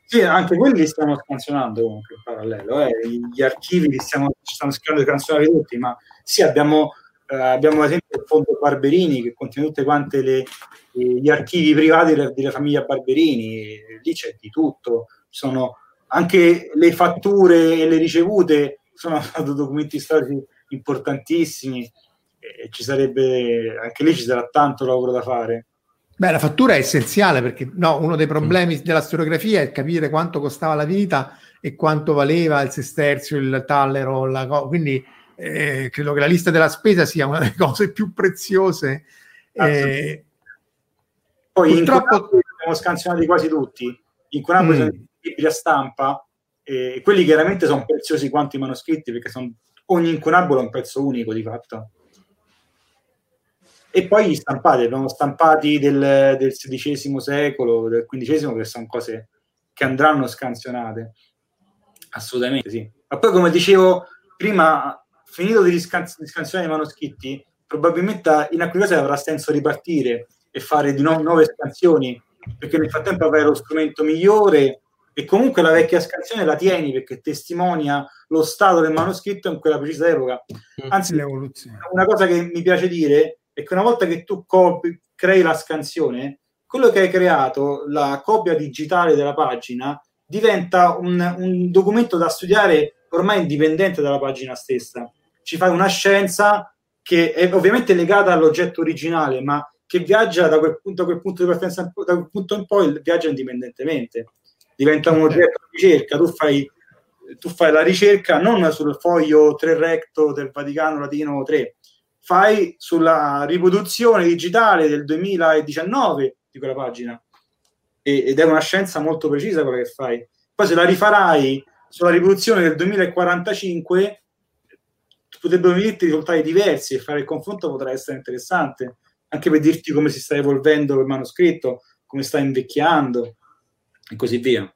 Sì, anche quelli li stiamo scansionando comunque in parallelo. Eh. Gli archivi li stiamo, stanno scrivendo canzonare tutti, ma sì, abbiamo, eh, abbiamo ad esempio il fondo Barberini che contiene tutte quante le, gli archivi privati della, della famiglia Barberini, lì c'è di tutto, sono anche le fatture e le ricevute sono <laughs> documenti storici importantissimi e ci sarebbe anche lì ci sarà tanto lavoro da fare. Beh, la fattura è essenziale perché no, uno dei problemi mm. della storiografia è capire quanto costava la vita e quanto valeva il sesterzio, il tallero, la co- quindi eh, credo che la lista della spesa sia una delle <laughs> cose più preziose. Eh, poi Purtroppo... abbiamo scansionati quasi tutti, in Conabo mm. sono libri a stampa, e quelli chiaramente sono preziosi quanto i manoscritti perché sono, ogni incunabolo è un pezzo unico di fatto. E poi gli stampati, abbiamo stampati del, del XVI secolo, del XV, che sono cose che andranno scansionate. Assolutamente sì. Ma poi, come dicevo prima, finito di, scans- di scansionare i manoscritti, probabilmente in alcune cose avrà senso ripartire e fare di nuovo nuove scansioni, perché nel frattempo avrai lo strumento migliore e comunque la vecchia scansione la tieni perché testimonia lo stato del manoscritto in quella precisa epoca. Mm. Anzi, una cosa che mi piace dire è che una volta che tu copi, crei la scansione, quello che hai creato, la copia digitale della pagina, diventa un, un documento da studiare ormai indipendente dalla pagina stessa. Ci fai una scienza che è ovviamente legata all'oggetto originale, ma che viaggia da quel punto, quel punto di partenza, da quel punto in poi viaggia indipendentemente, diventa un oggetto di ricerca, tu fai, tu fai la ricerca non sul foglio 3 recto del Vaticano Latino 3, fai sulla riproduzione digitale del 2019 di quella pagina. Ed è una scienza molto precisa quella che fai. Poi se la rifarai sulla riproduzione del 2045 potrebbero venirti risultati diversi e fare il confronto potrà essere interessante anche per dirti come si sta evolvendo il manoscritto, come sta invecchiando e così via.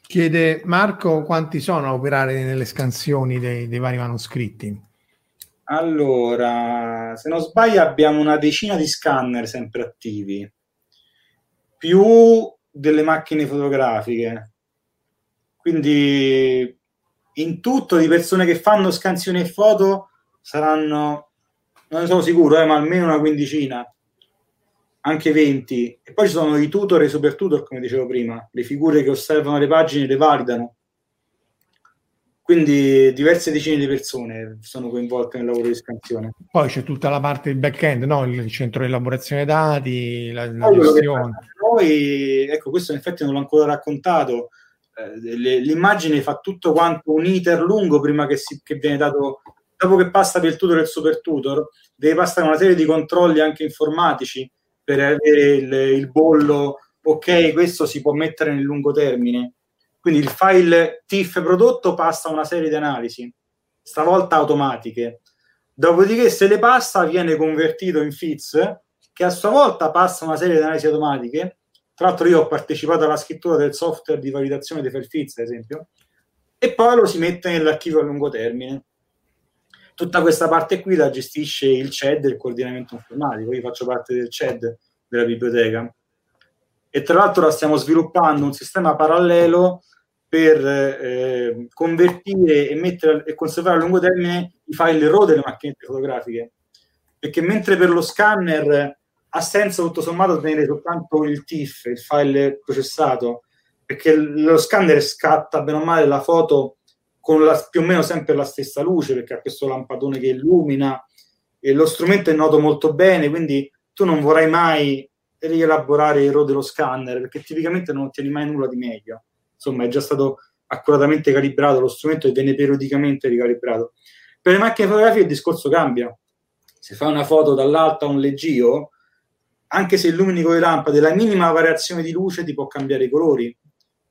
Chiede Marco quanti sono a operare nelle scansioni dei, dei vari manoscritti. Allora, se non sbaglio abbiamo una decina di scanner sempre attivi, più delle macchine fotografiche. Quindi in tutto di persone che fanno scansioni e foto saranno non ne sono sicuro, eh, ma almeno una quindicina, anche 20. E poi ci sono i tutor e i super tutor, come dicevo prima, le figure che osservano le pagine e le validano. Quindi diverse decine di persone sono coinvolte nel lavoro di scansione. Poi c'è tutta la parte del back-end, no? il centro di elaborazione dati, la, la gestione. Noi, ecco, questo in effetti non l'ho ancora raccontato, eh, l'immagine fa tutto quanto un iter lungo prima che, si, che viene dato dopo che passa per il tutor e il super tutor, deve passare una serie di controlli anche informatici per avere il, il bollo, ok, questo si può mettere nel lungo termine. Quindi il file TIFF prodotto passa una serie di analisi, stavolta automatiche. Dopodiché, se le passa, viene convertito in FITS, che a sua volta passa una serie di analisi automatiche. Tra l'altro, io ho partecipato alla scrittura del software di validazione dei FITS, ad esempio, e poi lo si mette nell'archivio a lungo termine tutta questa parte qui la gestisce il CED, il coordinamento informatico. Io faccio parte del CED della biblioteca. E tra l'altro la stiamo sviluppando un sistema parallelo per eh, convertire e, mettere, e conservare a lungo termine i file RAW delle macchinette fotografiche. Perché mentre per lo scanner ha senso tutto sommato tenere soltanto il TIFF, il file processato, perché lo scanner scatta bene o male la foto con la, più o meno sempre la stessa luce perché ha questo lampadone che illumina e lo strumento è noto molto bene, quindi tu non vorrai mai rielaborare il RAW dello scanner perché tipicamente non ottieni mai nulla di meglio. Insomma, è già stato accuratamente calibrato lo strumento e viene periodicamente ricalibrato. Per le macchine fotografiche il discorso cambia. Se fai una foto dall'alto a un leggio, anche se illumini con le lampade, la minima variazione di luce ti può cambiare i colori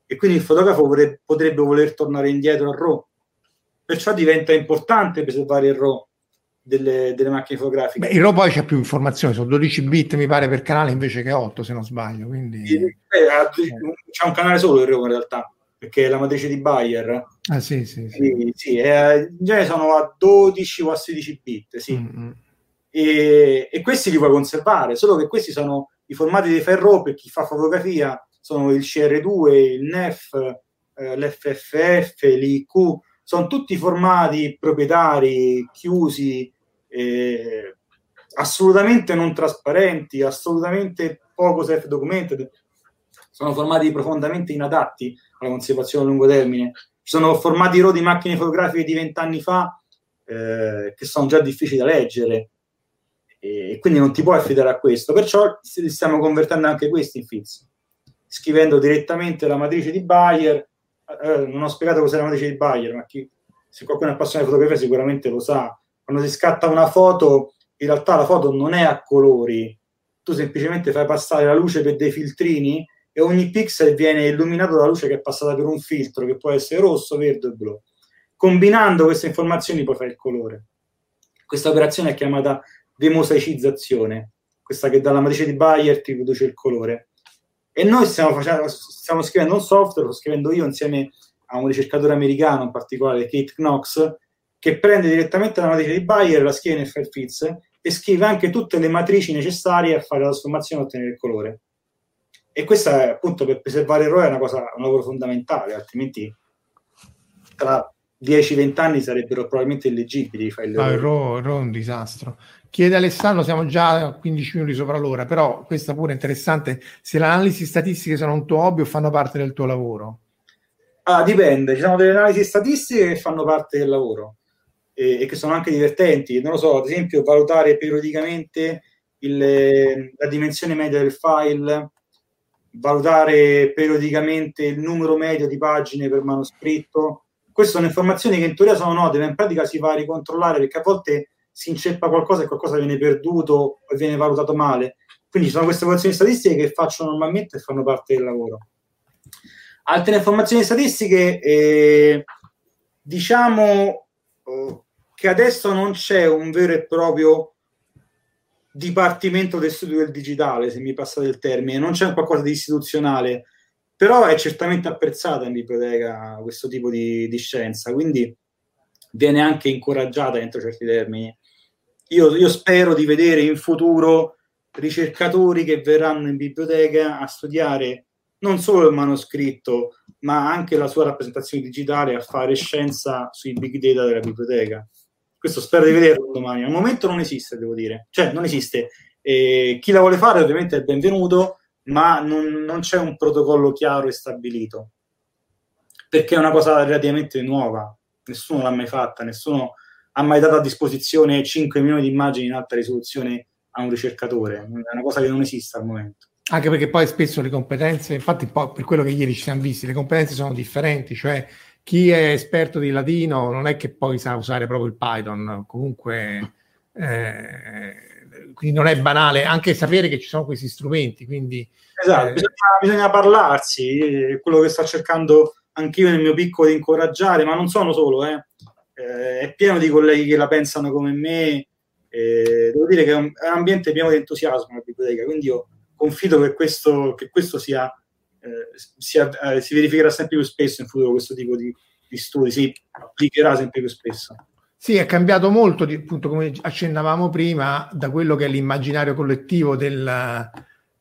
e quindi il fotografo vorrebbe, potrebbe voler tornare indietro al RAW. Perciò diventa importante preservare il RAW delle, delle macchine fotografiche. Beh, il RAW poi c'è più informazioni, sono 12 bit mi pare per canale invece che 8 se non sbaglio. Quindi... Eh, c'è un canale solo il RAW in realtà, perché è la matrice di Bayer. Ah sì, sì. sì. sì, sì eh, in genere sono a 12 o a 16 bit, sì. Mm-hmm. E, e, questi li puoi conservare, solo che questi sono i formati di RAW per chi fa fotografia, sono il CR2, il NEF, eh, l'FFF, l'IQ, sono tutti formati proprietari, chiusi, eh, assolutamente non trasparenti, assolutamente poco self-documented, sono formati profondamente inadatti alla conservazione a lungo termine. Ci sono formati RAW di macchine fotografiche di vent'anni fa eh, che sono già difficili da leggere e quindi non ti puoi affidare a questo. Perciò stiamo convertendo anche questi in FITS, scrivendo direttamente la matrice di Bayer. Eh, non ho spiegato cos'è la matrice di Bayer, ma chi, se qualcuno è appassionato di fotografia sicuramente lo sa. Quando si scatta una foto, in realtà la foto non è a colori, tu semplicemente fai passare la luce per dei filtrini e ogni pixel viene illuminato dalla luce che è passata per un filtro che può essere rosso, verde o blu. Combinando queste informazioni poi fai il colore. Questa operazione è chiamata demosaicizzazione, questa che dalla matrice di Bayer ti produce il colore. E noi stiamo, facendo, stiamo scrivendo un software, lo sto scrivendo io insieme a un ricercatore americano, in particolare Kate Knox, che prende direttamente la matrice di Bayer, la scrive nel FileFits e scrive anche tutte le matrici necessarie a fare la trasformazione e ottenere il colore e questa appunto per preservare il ROE è una cosa, un lavoro fondamentale, altrimenti tra 10-20 anni sarebbero probabilmente illeggibili i file ah, il RAW, è un disastro. Chiede Alessandro, siamo già a 15 minuti sopra l'ora, però questa pure è interessante, se le analisi statistiche sono un tuo hobby o fanno parte del tuo lavoro? Ah, dipende, ci sono delle analisi statistiche che fanno parte del lavoro e, e che sono anche divertenti, non lo so, ad esempio valutare periodicamente il, la dimensione media del file, valutare periodicamente il numero medio di pagine per manoscritto. Queste sono informazioni che in teoria sono note, ma in pratica si va a ricontrollare perché a volte si inceppa qualcosa e qualcosa viene perduto o viene valutato male. Quindi ci sono queste informazioni statistiche che faccio normalmente e fanno parte del lavoro. Altre informazioni statistiche, eh, diciamo eh, che adesso non c'è un vero e proprio dipartimento del studio del digitale, se mi passate il termine, non c'è qualcosa di istituzionale, però è certamente apprezzata in biblioteca questo tipo di, di scienza, quindi viene anche incoraggiata entro certi termini. Io, io, spero di vedere in futuro ricercatori che verranno in biblioteca a studiare non solo il manoscritto, ma anche la sua rappresentazione digitale, a fare scienza sui big data della biblioteca. Questo spero di vederlo domani. Al momento non esiste, devo dire. Cioè, non esiste. E chi la vuole fare ovviamente è benvenuto, ma non, non c'è un protocollo chiaro e stabilito. Perché è una cosa relativamente nuova. Nessuno l'ha mai fatta, nessuno ha mai dato a disposizione 5 milioni di immagini in alta risoluzione a un ricercatore. È una cosa che non esiste al momento. Anche perché poi spesso le competenze, infatti per quello che ieri ci siamo visti, le competenze sono differenti, cioè chi è esperto di latino non è che poi sa usare proprio il Python, comunque eh, quindi non è banale anche sapere che ci sono questi strumenti. Quindi, esatto, eh, bisogna, bisogna, parlarsi, quello che sto cercando anch'io nel mio piccolo di incoraggiare, ma non sono solo, eh. Eh, è pieno di colleghi che la pensano come me. devo dire che è un, è un, ambiente pieno di entusiasmo la biblioteca, quindi io confido che questo, che questo sia eh, si, eh, si, verificherà sempre più spesso in futuro questo tipo di, di studi, si applicherà sempre più spesso. Sì, è cambiato molto, appunto, come accennavamo prima, da quello che è l'immaginario collettivo del,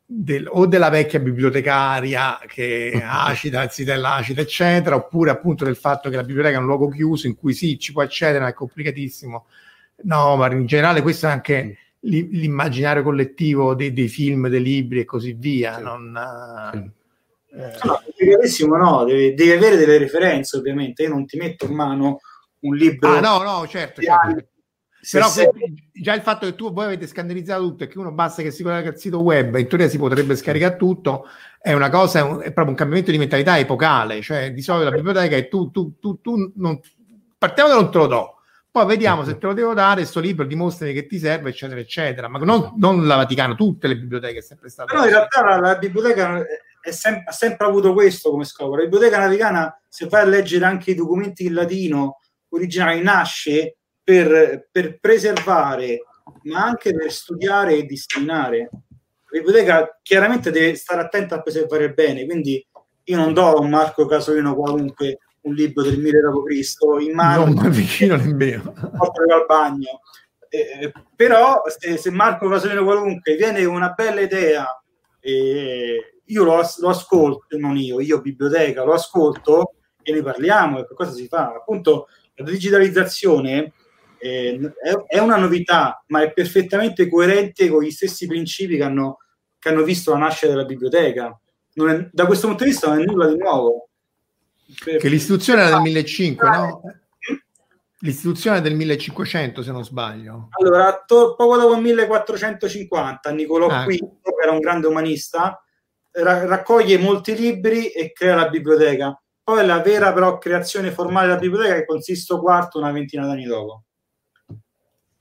del, o della vecchia bibliotecaria che <laughs> è acida, il zitella acida, eccetera, oppure appunto del fatto che la biblioteca è un luogo chiuso in cui sì, ci può accedere, ma è complicatissimo. No, ma in generale questo è anche l'immaginario collettivo dei, dei film, dei libri e così via. Sì. Non, sì Eh... No, complicatissimo no, devi, devi, avere delle referenze ovviamente, io non ti metto in mano un libro... Ah no, no, certo, certo. Però sei... già il fatto che tu voi avete scandalizzato tutto e che uno basta che si collega al sito web, in teoria si potrebbe scaricare tutto, è una cosa, è, un, è proprio un cambiamento di mentalità epocale, cioè di solito la biblioteca è tu, tu, tu, tu non, partiamo da non te lo do, poi vediamo se te lo devo dare, sto libro dimostrami che ti serve, eccetera, eccetera. Ma non, non la Vaticano, tutte le biblioteche è sempre stata. Però in realtà la, la biblioteca sem- ha sempre avuto questo come scopo. La biblioteca vaticana, se vai a leggere anche i documenti in latino originali, nasce per, per preservare, ma anche per studiare e disciplinare. La biblioteca chiaramente deve stare attenta a preservare il bene, quindi io non do a un Marco Casolino qualunque un libro del 1000 d.C. in mano. Non vicino nemmeno. al bagno. Eh, però se, se, Marco Casolino qualunque viene con una bella idea, eh, io lo, lo, ascolto, non io, io biblioteca, lo ascolto e ne parliamo e cosa si fa. Appunto, la digitalizzazione eh, è, è, una novità, ma è perfettamente coerente con gli stessi principi che hanno, che hanno visto la nascita della biblioteca. È, da questo punto di vista non è nulla di nuovo che l'istituzione era del 1500, no? L'istituzione è del 1500, se non sbaglio. Allora, to- poco dopo il 1450, Niccolò ah. V, che era un grande umanista, ra- raccoglie molti libri e crea la biblioteca. Poi la vera però creazione formale della biblioteca è con Sisto IV una ventina d'anni dopo.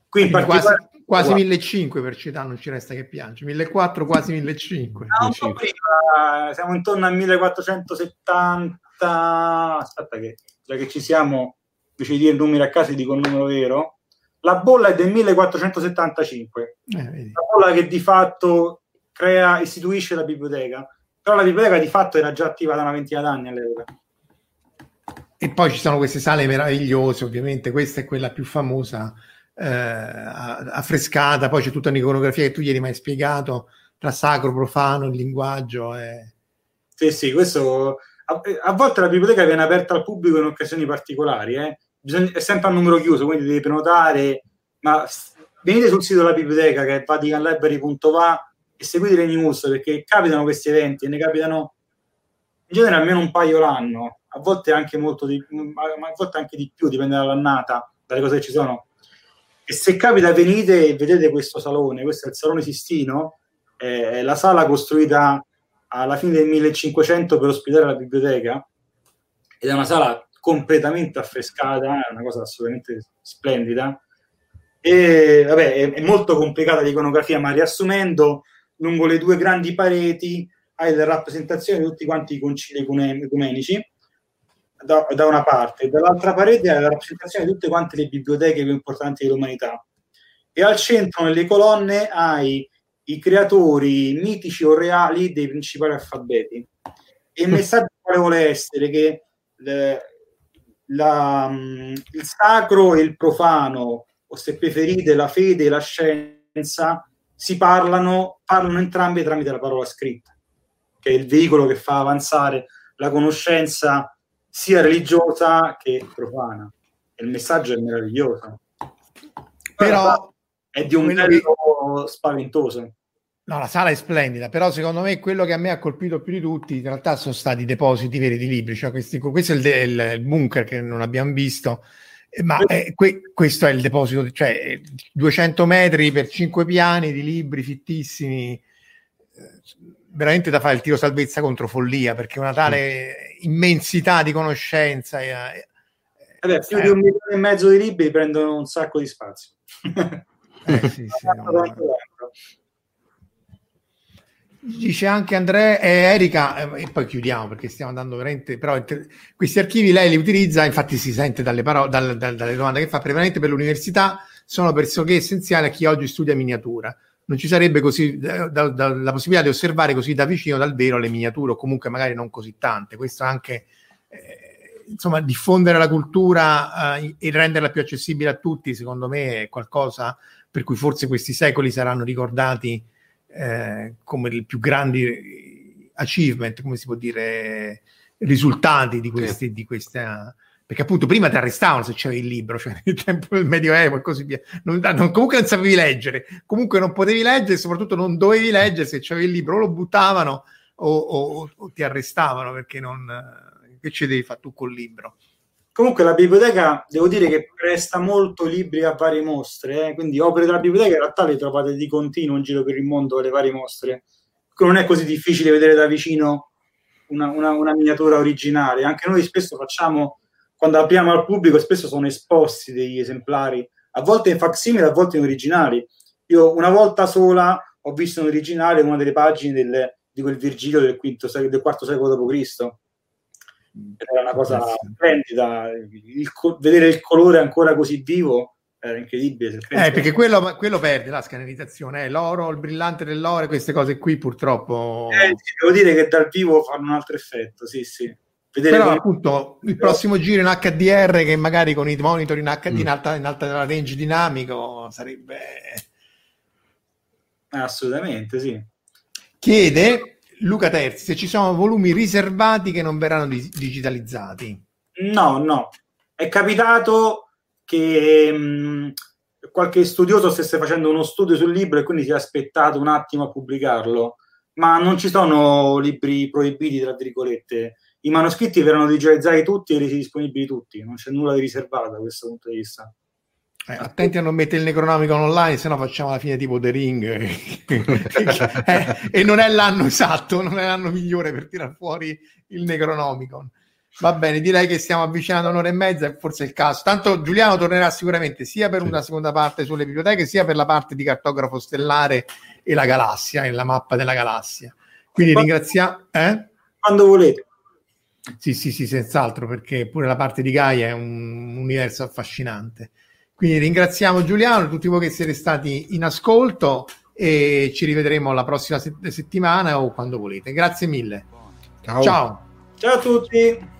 Qui in particolare quasi 1500 per città non ci resta che piange 1400 quasi 1500 no, prima, siamo intorno al 1470 aspetta che già che ci siamo invece di dire il numero a caso dico il numero vero. La bolla è del 1475 eh, la bolla che di fatto crea, istituisce la biblioteca. Però la biblioteca di fatto era già attiva da una ventina d'anni all'epoca e poi ci sono queste sale meravigliose ovviamente questa è quella più famosa eh, affrescata poi c'è tutta un'iconografia che tu ieri mi hai spiegato tra sacro, profano, il linguaggio e... sì sì questo a, a, volte la biblioteca viene aperta al pubblico in occasioni particolari, eh? Bisogna, è sempre a numero chiuso, quindi devi prenotare, ma venite sul sito della biblioteca che è vaticanlibrary.va e seguite le news perché capitano questi eventi e ne capitano in genere almeno un paio l'anno, a volte anche molto di, a volte anche di più, dipende dall'annata, dalle cose che ci sono. E se capita venite e vedete questo salone, questo è il Salone Sistino, è la sala costruita alla fine del 1500 per ospitare la biblioteca ed è una sala completamente affrescata, è una cosa assolutamente splendida. E vabbè, è, molto complicata l'iconografia, ma riassumendo, lungo le due grandi pareti hai le rappresentazioni di tutti quanti i concili ecumenici da, da, una parte, dall'altra parete hai la rappresentazione di tutte quante le biblioteche più importanti dell'umanità. E al centro, nelle colonne, hai i creatori mitici o reali dei principali alfabeti. E il messaggio quale vuole essere che le, la, il sacro e il profano, o se preferite la fede e la scienza, si parlano, parlano entrambi tramite la parola scritta, che è il veicolo che fa avanzare la conoscenza sia religiosa che profana. E il messaggio è meraviglioso. Però è di un bello spaventoso. No, la sala è splendida, però secondo me quello che a me ha colpito più di tutti in realtà sono stati i depositi veri di libri, cioè questi, questo è il, de, il, bunker che non abbiamo visto, eh, ma è, que, questo è il deposito, cioè 200 metri per 5 piani di libri fittissimi, eh, veramente da fare il tiro salvezza contro follia, perché una tale immensità di conoscenza... È, Vabbè, più di un milione e mezzo di libri prendono un sacco di spazio. Eh, sì, sì, no, Dice anche Andrea e Erika, eh, e poi chiudiamo perché stiamo andando veramente, però questi archivi lei li utilizza, infatti si sente dalle, parole, dal, dal, dalle domande che fa, prevalentemente per l'università, sono pressoché essenziali a chi oggi studia miniatura. Non ci sarebbe così da, da, la possibilità di osservare così da vicino dal vero le miniature, o comunque magari non così tante. Questo anche, eh, insomma, diffondere la cultura eh, e renderla più accessibile a tutti, secondo me è qualcosa per cui forse questi secoli saranno ricordati eh, come i più grandi achievement, come si può dire, risultati di questi, di questa perché appunto prima ti arrestavano se c'avevi il libro, cioè nel tempo del Medioevo e così via. Non, non, comunque non sapevi leggere, comunque non potevi leggere, soprattutto non dovevi leggere se c'avevi il libro, lo buttavano o, o, o ti arrestavano perché non... che ci devi fare tu col libro? Comunque la biblioteca, devo dire che presta molto libri a varie mostre, eh? quindi opere della biblioteca in realtà le trovate di continuo in giro per il mondo, le varie mostre. Non è così difficile vedere da vicino una, una, una miniatura originale. Anche noi spesso facciamo, quando apriamo al pubblico, spesso sono esposti degli esemplari, a volte in facsimile, a volte in originali. Io una volta sola ho visto in originale una delle pagine del, di quel Virgilio del, quinto, del IV secolo d.C era una cosa splendida. Il, vedere il colore ancora così vivo era incredibile. Eh, perché quello, quello, perde la scannerizzazione, eh. l'oro, il brillante dell'oro, queste cose qui purtroppo. Eh, devo dire che dal vivo fanno un altro effetto, sì, sì. Vedere Però appunto il prossimo giro in HDR che magari con i monitor in HD mm. in, alta, in alta range dinamico sarebbe... Assolutamente, sì. Chiede Luca Terzi, se ci sono volumi riservati che non verranno di- digitalizzati. No, no. È capitato che mh, mm, qualche studioso stesse facendo uno studio sul libro e quindi si è aspettato un attimo a pubblicarlo, ma non ci sono libri proibiti, tra virgolette. I manoscritti verranno digitalizzati tutti e resi disponibili tutti, non c'è nulla di riservato da questo punto di vista. Eh, attenti a non mettere il Necronomicon online, se no facciamo la fine tipo The Ring. <laughs> eh, e non è l'anno esatto, non è l'anno migliore per tirare fuori il Necronomicon. Va bene, direi che stiamo avvicinando un'ora e mezza e forse è il caso. Tanto Giuliano tornerà sicuramente sia per una seconda parte sulle biblioteche, sia per la parte di cartografo stellare e la galassia, e la mappa della galassia. Quindi ringraziamo... Eh? Quando volete. Sì, sì, sì, senz'altro, perché pure la parte di Gaia è un universo affascinante. Quindi ringraziamo Giuliano e tutti voi che siete stati in ascolto e ci rivedremo la prossima settimana o quando volete. Grazie mille. Ciao. Ciao, Ciao a tutti.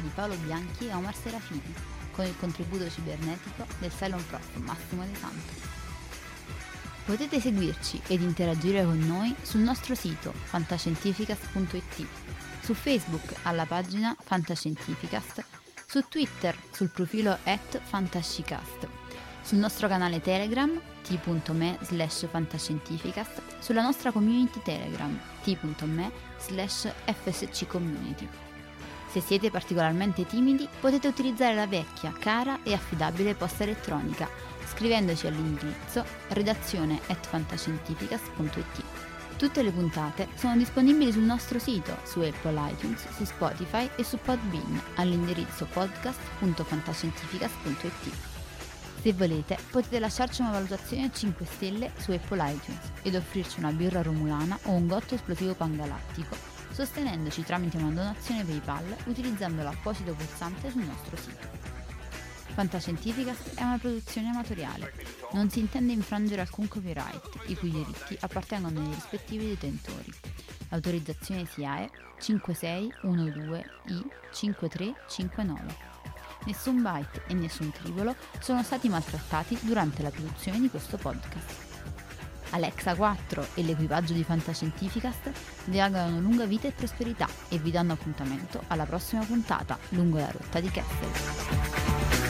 Di Paolo Bianchi e Omar Serafini, con il contributo cibernetico del Cylon Prof Massimo De Santo. Potete seguirci ed interagire con noi sul nostro sito fantascientificast.it, su Facebook alla pagina Fantascientificast, su Twitter sul profilo at Fantascicast, sul nostro canale Telegram t.me slash fantascientificast, sulla nostra community Telegram t.me slash fsccommunity. Se siete particolarmente timidi potete utilizzare la vecchia, cara e affidabile posta elettronica scrivendoci all'indirizzo redazione fantascientificas.it. Tutte le puntate sono disponibili sul nostro sito, su Apple iTunes, su Spotify e su Podbean all'indirizzo podcast.fantascientificas.it. Se volete, potete lasciarci una valutazione a 5 stelle su Apple iTunes ed offrirci una birra romulana o un gotto esplosivo pangalattico, sostenendoci tramite una donazione PayPal utilizzando l'apposito pulsante sul nostro sito. Fantascientificast è una produzione amatoriale, non si intende infrangere alcun copyright, i cui diritti appartengono ai rispettivi detentori. L'autorizzazione SIAE 5612I 5359 nessun byte e nessun tribolo sono stati maltrattati durante la produzione di questo podcast. Alexa 4 e l'equipaggio di Fantascientificast vi augurano lunga vita e prosperità e vi danno appuntamento alla prossima puntata lungo la rotta di Kessel.